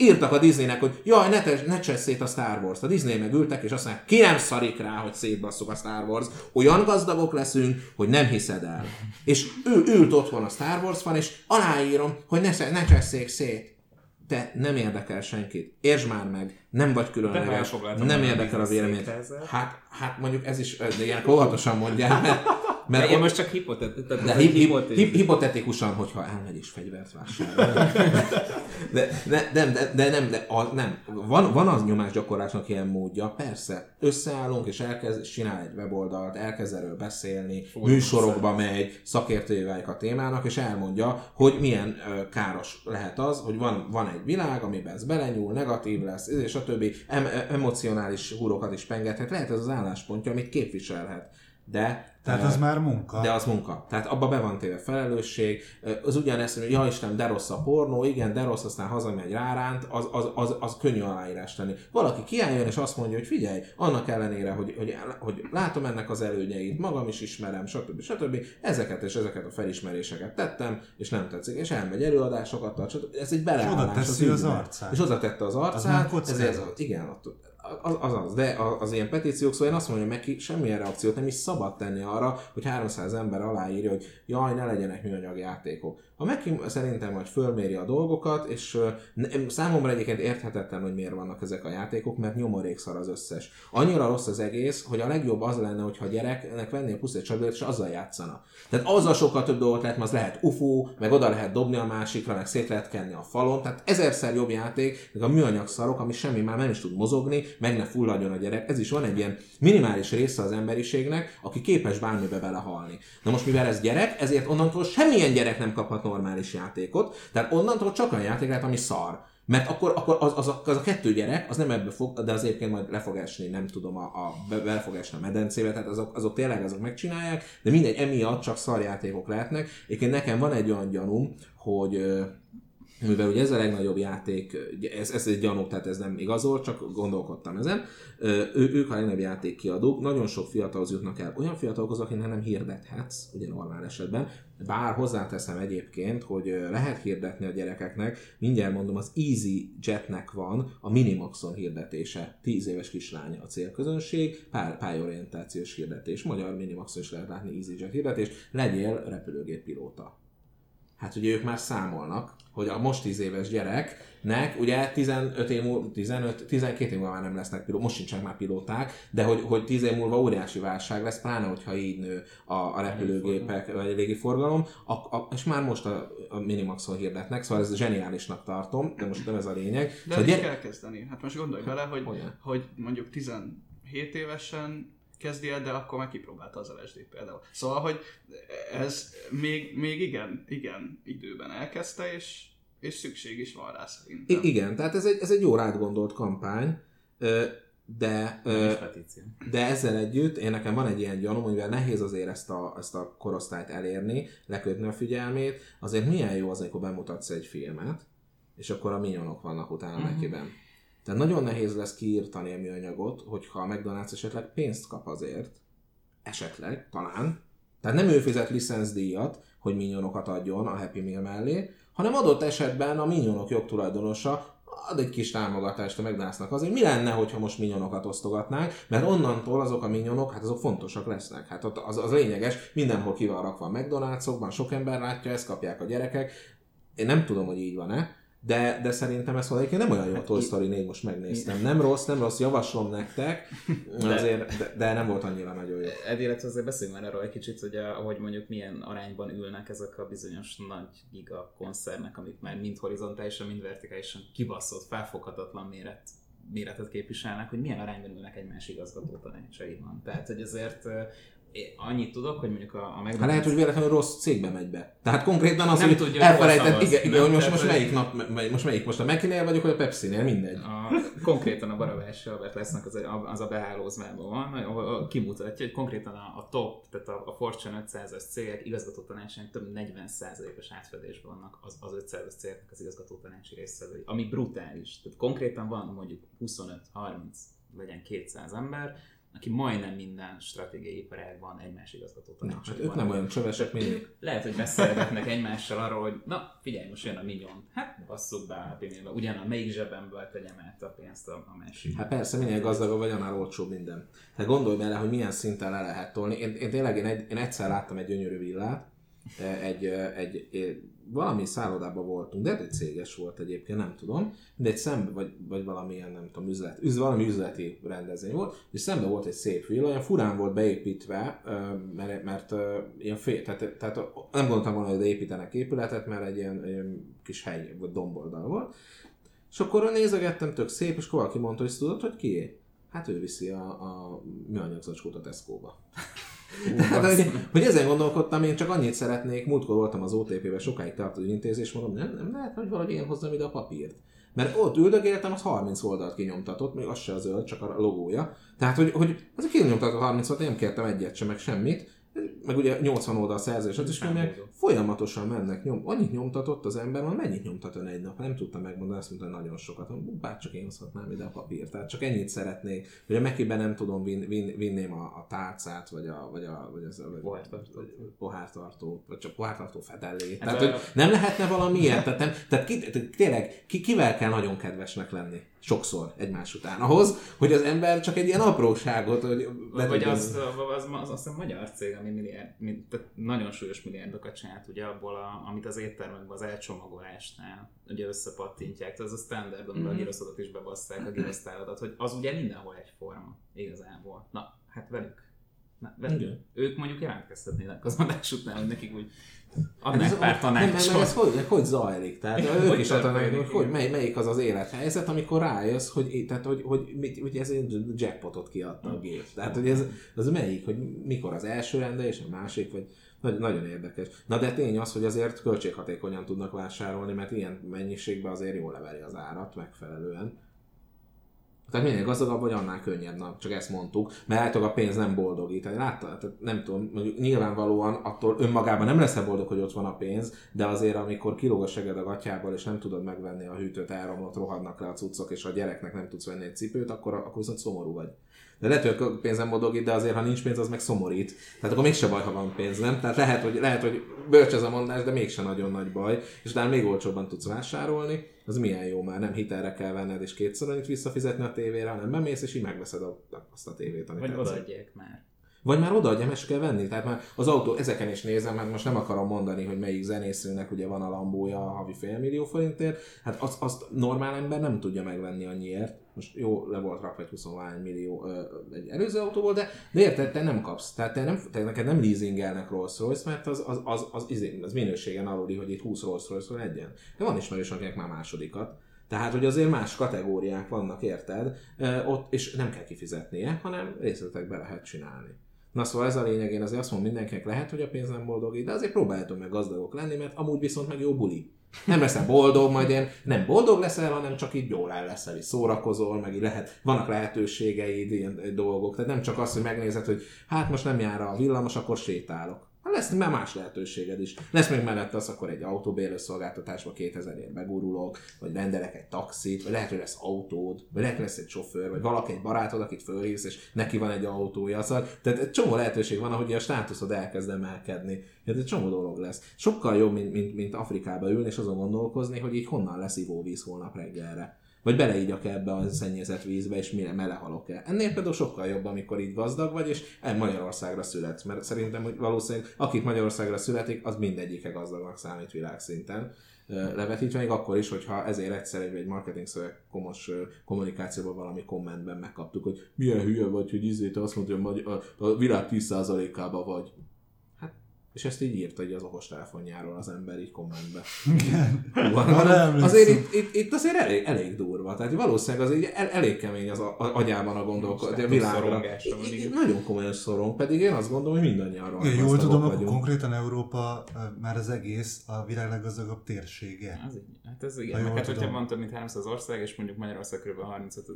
Írtak a Disneynek, hogy jaj, ne, te, ne csesz szét a Star Wars-t. A Disney meg ültek, és azt mondják, ki nem szarik rá, hogy szétbasszuk a Star Wars. Olyan gazdagok leszünk, hogy nem hiszed el. És ő ült otthon a Star Wars fan, és aláírom, hogy ne, ne csesszék szét. Te nem érdekel senkit. Értsd már meg, nem vagy különleges, nem érdekel a Disney vélemény. székre ezzel. Hát, hát mondjuk ez is, de ilyen óvatosan mondják, mert, mert De én most csak hipotet... de hi- hi- hi- hipotetikusan, hogyha elmegy és fegyvert vásárol. [laughs] De, de, de, de, de nem, de a, nem. Van, van az nyomásgyakorlásnak ilyen módja, persze. Összeállunk és elkezd, csinál egy weboldalt, elkezd erről beszélni, műsorokba megy, szakértői válik a témának, és elmondja, hogy milyen ö, káros lehet az, hogy van, van egy világ, amiben ez belenyúl, negatív lesz, és a többi em, emocionális húrokat is pengethet. Lehet ez az álláspontja, amit képviselhet. De Tehát az már munka. de az munka. Tehát abba be van téve felelősség. Az ugyanezt, hogy ja Isten, de rossz a pornó, igen, de rossz, aztán hazamegy ráránt, az, az, az, az könnyű aláírás tenni. Valaki kiálljon és azt mondja, hogy figyelj, annak ellenére, hogy, hogy, hogy látom ennek az előnyeit, magam is ismerem, stb. stb. Ezeket és ezeket a felismeréseket tettem, és nem tetszik, és elmegy előadásokat tart, stb. Ez egy beleállás. oda teszi az ügybe. arcát. És oda tette az arcát, kockázat. ezért, igen, ott, az, az, az, de az ilyen petíciók, szóval én azt mondom, hogy neki semmilyen reakciót nem is szabad tenni arra, hogy 300 ember aláírja, hogy jaj, ne legyenek műanyag játékok. A Meki szerintem majd fölméri a dolgokat, és számomra egyébként érthetetlen, hogy miért vannak ezek a játékok, mert nyomorékszar az összes. Annyira rossz az egész, hogy a legjobb az lenne, hogyha a gyereknek vennél plusz egy csapdát, és azzal játszana. Tehát azzal sokkal több dolgot lehet, az lehet UFO, meg oda lehet dobni a másikra, meg szét lehet kenni a falon. Tehát ezerszer jobb játék, meg a műanyag szarok, ami semmi már nem is tud mozogni, meg ne fulladjon a gyerek. Ez is van egy ilyen minimális része az emberiségnek, aki képes bármibe belehalni. Na most mivel ez gyerek, ezért onnantól semmilyen gyerek nem kaphat normális játékot, tehát onnantól csak olyan játék lehet, ami szar. Mert akkor, akkor az, az, a, az a kettő gyerek, az nem ebbe fog, de az egyébként majd le fog esni, nem tudom, a, a, be, be fog esni a medencébe, tehát azok, azok tényleg azok megcsinálják, de mindegy, emiatt csak szarjátékok lehetnek. Egyébként nekem van egy olyan gyanúm, hogy mivel ugye ez a legnagyobb játék, ez, ez egy gyanú, tehát ez nem igazol, csak gondolkodtam ezen. Ő, ők a legnagyobb játék kiadók, nagyon sok fiatalhoz jutnak el. Olyan fiatalokhoz, akinek nem hirdethetsz, ugye normál esetben, bár hozzáteszem egyébként, hogy lehet hirdetni a gyerekeknek, mindjárt mondom, az Easy Jetnek van a Minimaxon hirdetése. 10 éves kislánya a célközönség, pár, pályorientációs hirdetés. Magyar Minimaxon is lehet látni Easy Jet hirdetést, legyél repülőgép pilóta hát ugye ők már számolnak, hogy a most 10 éves gyereknek, ugye 15 év múlva, 15, 12 év múlva már nem lesznek pilóták, most sincsenek már pilóták, de hogy, hogy 10 év múlva óriási válság lesz, pláne, hogyha így nő a, a repülőgépek, vagy a légiforgalom, a, a, és már most a, a Minimaxon hirdetnek, szóval ez zseniálisnak tartom, de most nem ez a lényeg. De szóval gyere- kell kezdeni. Hát most gondolj bele, hogy, Hogyan? hogy mondjuk 17 évesen kezdi el, de akkor már kipróbálta az LSD-t például. Szóval, hogy ez még, még igen, igen időben elkezdte, és, és szükség is van rá szerintem. I- igen, tehát ez egy, ez egy jó átgondolt kampány, de. De ezzel együtt én nekem van egy ilyen gyanúm, mivel nehéz azért ezt a, ezt a korosztályt elérni, lekötni a figyelmét, azért milyen jó az, amikor bemutatsz egy filmet, és akkor a minyonok vannak utána uh-huh. nekiben. Tehát nagyon nehéz lesz kiírtani a műanyagot, hogyha a McDonald's esetleg pénzt kap azért, esetleg, talán, tehát nem ő fizet licenszdíjat, hogy minyonokat adjon a Happy Meal mellé, hanem adott esetben a minyonok jogtulajdonosa ad egy kis támogatást a McDonald'snak azért, mi lenne, hogyha most minyonokat osztogatnánk, mert onnantól azok a minyonok, hát azok fontosak lesznek. Hát ott az, az lényeges, mindenhol ki van rakva a McDonald'sokban, sok ember látja, ezt kapják a gyerekek. Én nem tudom, hogy így van-e, de, de szerintem ez valahogy nem olyan jó a Toy Story 4, most megnéztem. Nem rossz, nem rossz, javaslom nektek, [laughs] azért, de, de nem volt annyira nagyon jó. Ed, illetve azért beszéljünk már arról egy kicsit, hogy a, ahogy mondjuk milyen arányban ülnek ezek a bizonyos nagy giga koncernek, amik már mind horizontálisan, mind vertikálisan kibaszott, felfoghatatlan méret, méretet képviselnek, hogy milyen arányban ülnek egymás igazgató tanácsaiban. Tehát, hogy azért annyit tudok, hogy mondjuk a, a McDonald's... Hát lehet, hogy véletlenül rossz cégbe megy be. Tehát konkrétan az, Nem hogy tudja, elfelejtett, igen, igen, hogy most, most melyik nap, most melyik, most a Mekinél vagyok, vagy a Pepsi-nél, mindegy. a, konkrétan a Barabás Albert lesznek az, az a behálózmában van, ahol kimutatja, hogy konkrétan a, a top, tehát a, a Fortune 500-as cégek igazgató tanácsának több mint 40%-os átfedésben vannak az, az 500-as cégeknek az igazgató tanácsi résztvevői, ami brutális. Tehát konkrétan van mondjuk 25-30, legyen 200 ember, aki majdnem minden stratégiai iparágban egymás igazgató Na, tanácsai hát ők nem olyan csövesek, mint mi. lehet, hogy beszélgetnek egymással arról, hogy na, figyelj, most jön a millió. Hát, basszuk be a pinébe. Ugyan a melyik zsebemből tegyem át a pénzt a, a másik. Hát persze, minél gazdagabb vagy, annál olcsóbb minden. Tehát gondolj bele, hogy milyen szinten le lehet tolni. Én, én tényleg én, egy, én egyszer láttam egy gyönyörű villát, eh, egy, eh, egy, egy valami szállodában voltunk, de egy céges volt egyébként, nem tudom, de egy szembe, vagy, vagy valamilyen, nem tudom, üzlet, üz, valami üzleti rendezvény volt, és szembe volt egy szép villa, olyan furán volt beépítve, mert, mert ilyen fél, tehát, tehát nem gondoltam volna, hogy építenek épületet, mert egy ilyen, ilyen kis hely, vagy domboldal volt, és akkor nézegettem, tök szép, és valaki mondta, hogy tudod, hogy kié? Hát ő viszi a, a műanyag zacskót a Tesco-ba. Hát, hogy, hogy ezen gondolkodtam, én csak annyit szeretnék, múltkor voltam az OTP-ben, sokáig egy intézés, mondom, nem, nem lehet, hogy valahogy én hozzam ide a papírt. Mert ott üldögéltem, az 30 oldalt kinyomtatott, még az se a zöld, csak a logója. Tehát, hogy, hogy az a kinyomtatott 30 oldalt, nem kértem egyet sem, meg semmit. Meg ugye 80 oldal szerzés, nyomják, bízom. folyamatosan mennek, nyom, annyit nyomtatott az ember, hogy mennyit nyomtat ön egy nap, nem tudtam megmondani, azt mondta, nagyon sokat, Mondom, bár csak én hozhatnám ide a papírt, tehát csak ennyit szeretnék, hogy a Mekiben nem tudom, vin, vin, vinném a, a tálcát, vagy a, vagy a, vagy az, vagy Pohártartót. vagy pohártartó, vagy csak pohártartó fedellét. Hát Tehát, hogy nem lehetne valami ilyet, tehát, nem, tehát ki, tényleg, ki, kivel kell nagyon kedvesnek lenni? Sokszor egymás után. Ahhoz, hogy az ember csak egy ilyen apróságot, hogy Vagy az, az, az, az, hiszem magyar cég, ami milliárd, mi- tehát nagyon súlyos milliárdokat csinált, ugye abból, a, amit az éttermekben az elcsomagolásnál ugye összepattintják, tehát az a standard, amiben a gyroszodot is bebasszák, a gyrosztáladat, hogy az ugye mindenhol egyforma, igazából. Na, hát velük. Igen. Ők mondjuk jelentkezhetnének az adás után, hogy nekik úgy Hát adnák ez- pár nem, tanácsot. nem, ez hogy, hogy zajlik? Tehát Igen, ők hogy is adnak, hogy, hogy mely, melyik az az élethelyzet, amikor rájössz, hogy, tehát, hogy, hogy, mit, hogy ez egy jackpotot kiadta a gép. Tehát, hogy ez az melyik, hogy mikor az első rende és a másik, vagy nagy, nagyon érdekes. Na de tény az, hogy azért költséghatékonyan tudnak vásárolni, mert ilyen mennyiségben azért jól leveri az árat megfelelően. Tehát minél gazdagabb vagy, annál könnyebb, na, csak ezt mondtuk, mert általában a pénz nem boldogít. Tehát láttad, tehát nem tudom, mondjuk nyilvánvalóan attól önmagában nem leszel boldog, hogy ott van a pénz, de azért amikor kilóg a seged a gatyából, és nem tudod megvenni a hűtőt, elromlott, rohadnak le a cuccok, és a gyereknek nem tudsz venni egy cipőt, akkor, akkor viszont szomorú vagy. De lehet, hogy a pénz nem boldogít, de azért, ha nincs pénz, az meg szomorít. Tehát akkor mégse baj, ha van pénz, nem? Tehát lehet, hogy, lehet, hogy bölcs ez a mondás, de mégse nagyon nagy baj, és utána még olcsóbban tudsz vásárolni, az milyen jó már, nem hitelre kell venned, és kétszer annyit visszafizetni a tévére, hanem bemész, és így megveszed azt a tévét, amit Vagy odaadják már. Vagy már odaadja, mert kell venni. Tehát már az autó, ezeken is nézem, hát most nem akarom mondani, hogy melyik zenészőnek ugye van a lambója a havi félmillió forintért, hát azt, azt normál ember nem tudja megvenni annyiért. Most jó, le volt rakva egy 21 millió ö, egy előző autóból, de, de érted, te nem kapsz. Tehát te nem, te neked nem leasingelnek Rolls Royce, mert az, az, az, az, az, az minőségen aluli, hogy itt 20 Rolls Royce legyen. De van ismerős, akinek már másodikat. Tehát, hogy azért más kategóriák vannak, érted? Ö, ott, és nem kell kifizetnie, hanem részletekbe lehet csinálni. Na szóval ez a lényeg, én azért azt mondom mindenkinek lehet, hogy a pénz nem boldogít, de azért próbáljátok meg gazdagok lenni, mert amúgy viszont meg jó buli. Nem leszel boldog, majd ilyen nem boldog leszel, hanem csak így jól el leszel, így szórakozol, meg így lehet, vannak lehetőségeid, ilyen ö, dolgok. Tehát nem csak az, hogy megnézed, hogy hát most nem jár a villamos, akkor sétálok. Hát lesz már más lehetőséged is. Lesz még mellette az, akkor egy autóbérlőszolgáltatásba 2000 ért begurulok, vagy rendelek egy taxit, vagy lehet, hogy lesz autód, vagy lehet, hogy lesz egy sofőr, vagy valaki egy barátod, akit fölhívsz, és neki van egy autója. Szóval, tehát egy csomó lehetőség van, ahogy a státuszod elkezd emelkedni. Tehát egy csomó dolog lesz. Sokkal jobb, mint, mint, mint Afrikába ülni, és azon gondolkozni, hogy így honnan lesz ivóvíz holnap reggelre. Vagy beleígyak ebbe a szennyezett vízbe, és mire melehalok el. Ennél például sokkal jobb, amikor így gazdag vagy, és el Magyarországra születsz. Mert szerintem, hogy valószínűleg akik Magyarországra születik, az mindegyike gazdagnak számít világszinten levetítve, még akkor is, hogyha ezért egyszer egy, egy marketing szöveg komos kommunikációban valami kommentben megkaptuk, hogy milyen hülye vagy, hogy izé, te azt mondod, hogy a, világ 10%-ába vagy. Hát És ezt így írta így az okostelefonjáról az ember így kommentbe. Igen. Hú, emlékszem. azért itt, itt, itt, azért elég, elég durva. Tehát valószínűleg az így el, elég kemény az a, a, agyában a gondolkodás, a világra. igen. Nagyon komolyan szorong, pedig én azt gondolom, hogy mindannyian Igen, jól tudom, akkor konkrétan Európa már az egész a világ leggazdagabb térsége. Az így. Hát ez Ha igen. hát, hogyha van több mint 300 ország, és mondjuk Magyarország kb. 35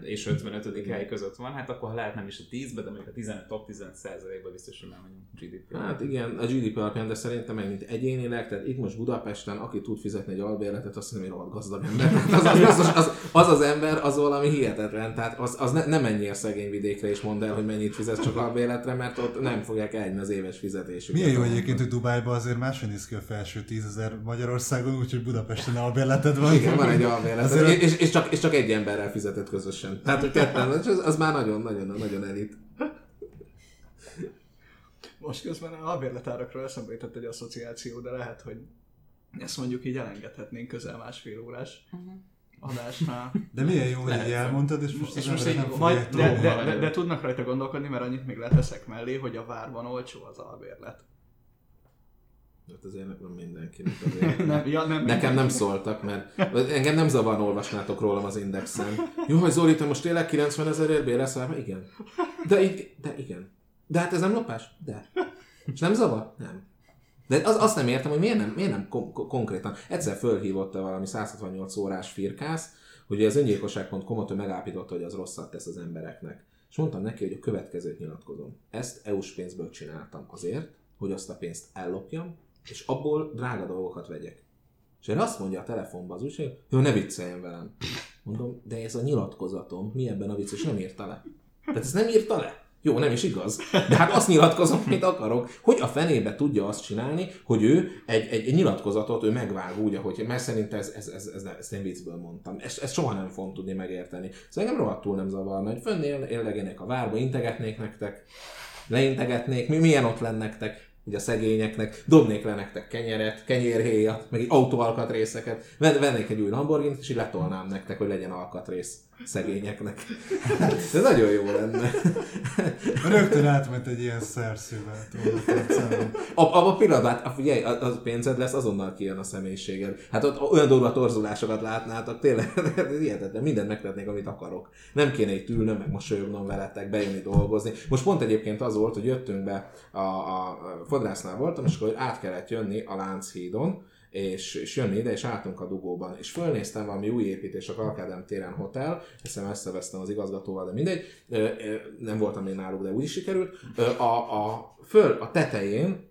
és 55 hely között van, hát akkor lehet nem is a 10-be, de mondjuk a 15 top 15 százalékban biztos, hogy már mondjuk GDP. Hát igen, a GDP alapján, de szerintem meg mint egyénileg, tehát itt most Budapesten, aki tud fizetni egy albérletet, azt hiszem, hogy gazdag ember. [laughs] Az az, az, az, az, az ember, az valami hihetetlen. Tehát az, az ne, nem menjél szegény vidékre és mondd el, hogy mennyit fizetsz csak albérletre, mert ott nem fogják elni az éves fizetésüket. Milyen jó egyébként, hogy Dubájban azért máshogy néz ki a felső tízezer Magyarországon, úgyhogy Budapesten albérleted van. Igen, van egy albérlet, Azért- és, és, csak, és csak egy emberrel fizetett közösen. Tehát, hogy ketten, az, az már nagyon, nagyon, nagyon elit. Most közben a albérletárakról eszembe jutott egy asszociáció, de lehet, hogy ezt mondjuk így elengedhetnénk közel másfél órás adásnál. De milyen jó, hogy így elmondtad, és most És most így, nem majd, de, tudni. de, de, de, tudnak rajta gondolkodni, mert annyit még leteszek mellé, hogy a várban olcsó az albérlet. Hát azért nem mindenkinek [laughs] azért. Nem, ja, nem, Nekem nem szóltak, mert engem nem zavarna olvasnátok rólam az indexen. Jó, hogy Zoli, te most tényleg 90 ezerért bérelsz el? Igen. De, de igen. De hát ez nem lopás? De. És nem zavar? Nem. De az, azt nem értem, hogy miért nem, miért nem kon- kon- konkrétan. Egyszer fölhívott valami 168 órás firkász, hogy az öngyilkosság.com-ot ő megállapította, hogy az rosszat tesz az embereknek. És mondtam neki, hogy a következőt nyilatkozom. Ezt EU-s pénzből csináltam azért, hogy azt a pénzt ellopjam, és abból drága dolgokat vegyek. És erre azt mondja a telefonban az újság, jó, ne vicceljen velem. Mondom, de ez a nyilatkozatom, mi ebben a vicc, és nem írta le. Tehát ezt nem írta le. Jó, nem is igaz. De hát azt nyilatkozom, amit akarok. Hogy a fenébe tudja azt csinálni, hogy ő egy, egy, egy nyilatkozatot ő megvág úgy, ahogy, mert szerint ez, ez, ez, ez, ezt én viccből mondtam. Ezt, ezt soha nem fogom tudni megérteni. Szóval engem rohadtul nem zavarna, hogy fönn éllegenek a várba, integetnék nektek, leintegetnék, mi, milyen ott lennektek, így a szegényeknek, dobnék le nektek kenyeret, kenyérhéjat, meg egy autóalkatrészeket, Ven- vennék egy új Lamborghini, és így letolnám nektek, hogy legyen alkatrész szegényeknek. [laughs] Ez nagyon jó lenne. [laughs] Rögtön átment egy ilyen szerszővel. tudod, egyszerűen. Ab, abban a pillanatban, hát figyelj, a, a pénzed lesz, azonnal kijön a személyiséged. Hát ott olyan durva torzulásokat látnátok, tényleg, [laughs] hihetetlen, mindent megtetnék, amit akarok. Nem kéne itt ülnöm, meg mosolyognom veletek, bejönni dolgozni. Most pont egyébként az volt, hogy jöttünk be, a, a, a fodrásznál voltam, és akkor át kellett jönni a Lánchídon, és, és jönni ide, és álltunk a dugóban. És fölnéztem valami új építés, a Kalkádám téren hotel, hiszem összevesztem az igazgatóval, de mindegy, nem voltam még náluk, de úgy is sikerült. A, a, föl a tetején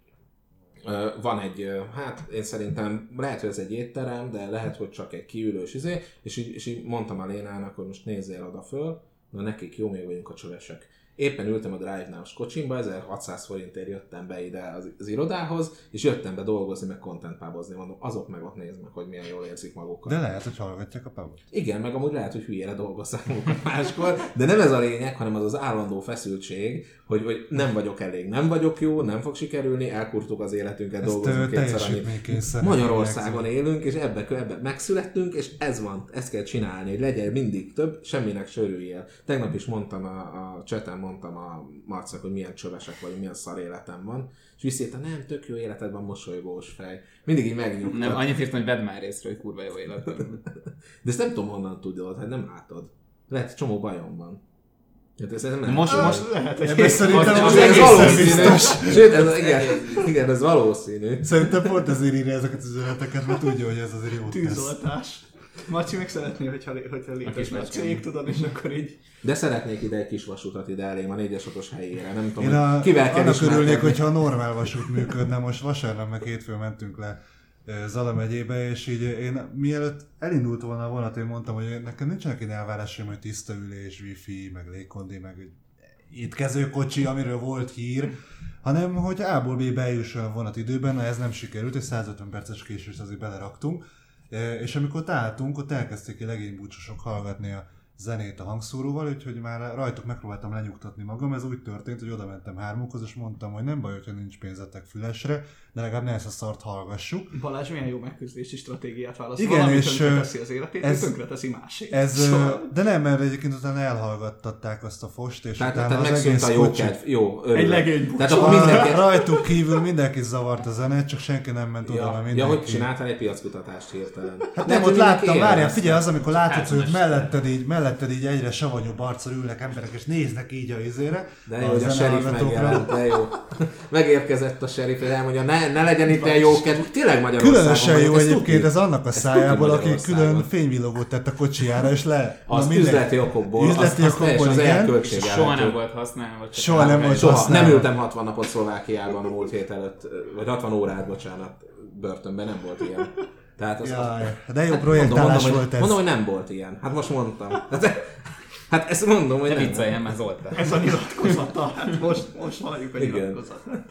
van egy, hát én szerintem lehet, hogy ez egy étterem, de lehet, hogy csak egy kiülős izé, és így, és így mondtam a Lénának, hogy most nézzél oda föl, na nekik jó, még vagyunk a csövesek. Éppen ültem a Drive-nál kocsimba, 1600 forintért jöttem be ide az, az irodához, és jöttem be dolgozni, meg contentpábozni, mondom, azok meg ott nézd meg, hogy milyen jól érzik magukat. De lehet, hogy hallgatják a pavot. Igen, meg amúgy lehet, hogy hülyére dolgozzák magukat máskor, de nem ez a lényeg, hanem az az állandó feszültség, hogy, hogy nem vagyok elég, nem vagyok jó, nem fog sikerülni, elkurtuk az életünket, Ezt dolgozunk kétszer teljesítménykényszer. Magyarországon élünk, és ebbe, ebbe megszülettünk, és ez van, ezt kell csinálni, hogy legyen mindig több, semminek sörüljél. Tegnap is mondtam a, a cseten, mondtam a Marcnak, hogy milyen csövesek vagyunk, milyen szar életem van, és visszírta, nem, tök jó életed van, mosolygós fej. Mindig így megnyugtat. Nem, annyit írtam, hogy vedd már észre, hogy kurva jó életben. [laughs] De ezt nem tudom honnan tudod, hát nem látod. Lehet, csomó bajom van. Hát ez, ez nem Most, lehet. most, Lehet, hogy Ebben szerintem az ez valószínű. Sőt, ez, igen, igen, ez valószínű. Szerintem pont ezért írja ezeket az üzeneteket, mert tudja, hogy ez azért jót tesz. tűzoltás. Marci meg szeretné, hogyha, lé- hogyha létezne a cég, tudod, és akkor így De szeretnék ide egy kis vasutat ide elém, a 4-es otos helyére. Nem tudom, Én a, hogy kivel kell annak örülnék, hogyha a normál vasút működne. Most vasárnap meg hétfőn mentünk le Zala megyébe, és így én mielőtt elindult volna a vonat, én mondtam, hogy nekem nincsenek ilyen elvárásaim, hogy tiszta ülés, wifi, meg légkondi, meg egy étkezőkocsi, amiről volt hír, hanem hogy A-ból B bejusson a vonat időben, na ez nem sikerült, egy 150 perces késést azért beleraktunk, és amikor ott álltunk, ott elkezdték a legénybúcsosok hallgatni a zenét a hangszóróval, úgyhogy már rajtuk megpróbáltam lenyugtatni magam. Ez úgy történt, hogy oda mentem hármukhoz, és mondtam, hogy nem baj, hogyha nincs pénzetek fülesre, de legalább ne ezt a szart hallgassuk. Balázs milyen jó megküzdési stratégiát választ. Igen, Valami és, tönkreteszi az életét, ez- ez, tönkreteszi másét. Ez, Szóval-. De nem, mert egyébként utána elhallgattatták azt a fost, és Tehát, utána tehát az egész a jó kocsi... kedv. Jó, örülök. Egy legény Tehát akkor mindenki... Rajtuk kívül mindenki zavart a zenét, csak senki nem ment oda, mert Ja, ja, mindenki... hogy csináltál egy piackutatást hirtelen. Hát nem, ott hogy láttam, várjál, figyelj, az, amikor látod, hogy ott Házmester. melletted így, melletted így egyre savanyúbb arccal ülnek emberek, és néznek így a izére. De jó, hogy a serif megjelent, de jó. Megérkezett a serif, hogy elmondja, ne, ne legyen itt ilyen jó kedv. Tényleg Magyarországon Különösen jó egyébként ez annak a szájából, aki külön fényvillogót tett a kocsijára, és le... Az minden- üzleti okokból, Üzleti az, okokból, az igen. Soha nem volt használva. Soha nem volt Soha. használva. Nem ültem 60 napot Szlovákiában a múlt hét előtt, vagy 60 órát, bocsánat, börtönben nem volt ilyen. Tehát az, Jaj, de jó mondom, projektálás mondom, volt hogy, ez. mondom, hogy nem volt ilyen. Hát most mondtam. Hát, hát ezt mondom, hogy Ne nem. vicceljen már Zoltán. Ez a [laughs] nyilatkozata. Hát most, most halljuk a Igen. nyilatkozatát.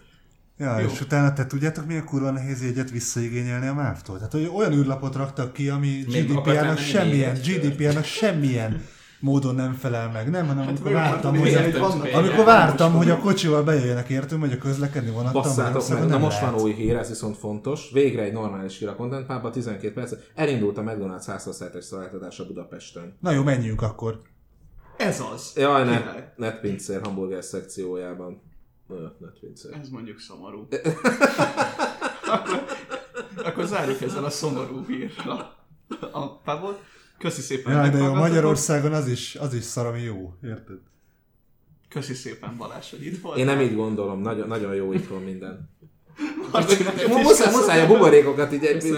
Ja, Jó. és utána te tudjátok, milyen kurva nehéz jegyet visszaigényelni a MÁV-tól? Tehát hogy olyan űrlapot raktak ki, ami GDPR-nak semmilyen. GDPR-nak semmilyen módon nem felel meg, nem, hanem amikor meg vártam, hogy, hogy vannak amikor vártam, hogy a kocsival bejöjjenek értünk, vagy a közlekedni vonattal, Basszátok meg, na most lehet. van új hír, ez viszont fontos. Végre egy normális hír a Content Pub-ba, 12 perc. Elindult a McDonald's házhozszállítás szolgáltatása Budapesten. Hát Na jó, menjünk akkor. Ez az. Jaj, net, netpincér hamburger szekciójában. Netpincér. Ez mondjuk szomorú. [laughs] akkor, akkor zárjuk ezzel a szomorú hírra a pubot. Köszi szépen. Jaj, de jó. Magyarországon az is, az is szar, ami jó, érted? Köszi szépen Balázs, hogy itt volt. Én nem így gondolom, nagyon, nagyon jó itthon minden. [laughs] Marcinak is Muszáj, muszáj a buborékokat így egy.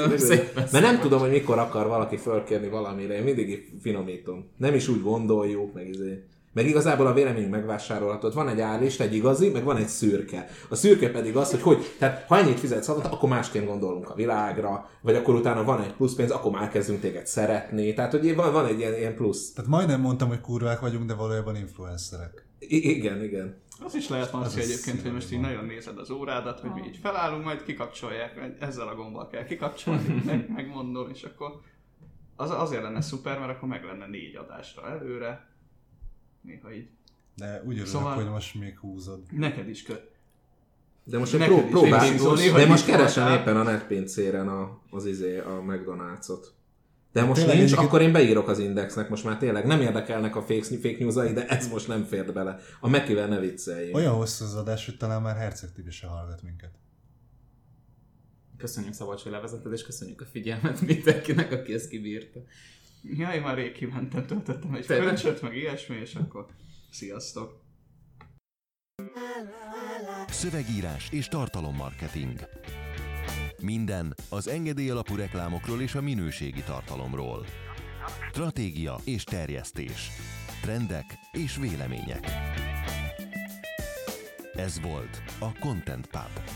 Mert nem tudom, hogy mikor akar valaki fölkérni valamire, én mindig finomítom. Nem is úgy gondoljuk, meg izé. Meg igazából a véleményünk megvásárolható. Van egy állist, egy igazi, meg van egy szürke. A szürke pedig az, hogy, hogy tehát ha ennyit fizetsz havonta, akkor másként gondolunk a világra, vagy akkor utána van egy plusz pénz, akkor már kezdünk téged szeretni. Tehát, hogy van, van egy ilyen, ilyen plusz. Tehát majdnem mondtam, hogy kurvák vagyunk, de valójában influencerek. I- igen, igen. Az is lehet is egyébként, hogy most így van. nagyon nézed az órádat, hogy mi így felállunk, majd kikapcsolják, ezzel a gombbal kell kikapcsolni, [laughs] meg, megmondom, és akkor az, azért lenne szuper, mert akkor meg lenne négy adásra előre. Néha így. De úgy örülök, Szóval- hogy most még húzod. Neked is köt. De most pró- is próbál, végig szólni, hogy de most keresem voltál. éppen a netpincéren a, az izé, a McDonald's-ot. De most Tényleg nincs, akkor én beírok az indexnek, most már tényleg nem érdekelnek a fake, fake news de ez most nem fért bele. A Mekivel ne vicceljünk. Olyan hosszú az adás, hogy talán már Herceg Tibi se hallgat minket. Köszönjük Szabolcs, hogy levezeted, és köszönjük a figyelmet mindenkinek, aki ezt kibírta. Ja, én már rég kimentem, töltöttem egy fröncsöt, meg ilyesmi, és akkor sziasztok. Szövegírás és tartalommarketing. Minden az engedély alapú reklámokról és a minőségi tartalomról. Stratégia és terjesztés. Trendek és vélemények. Ez volt a Content Pub.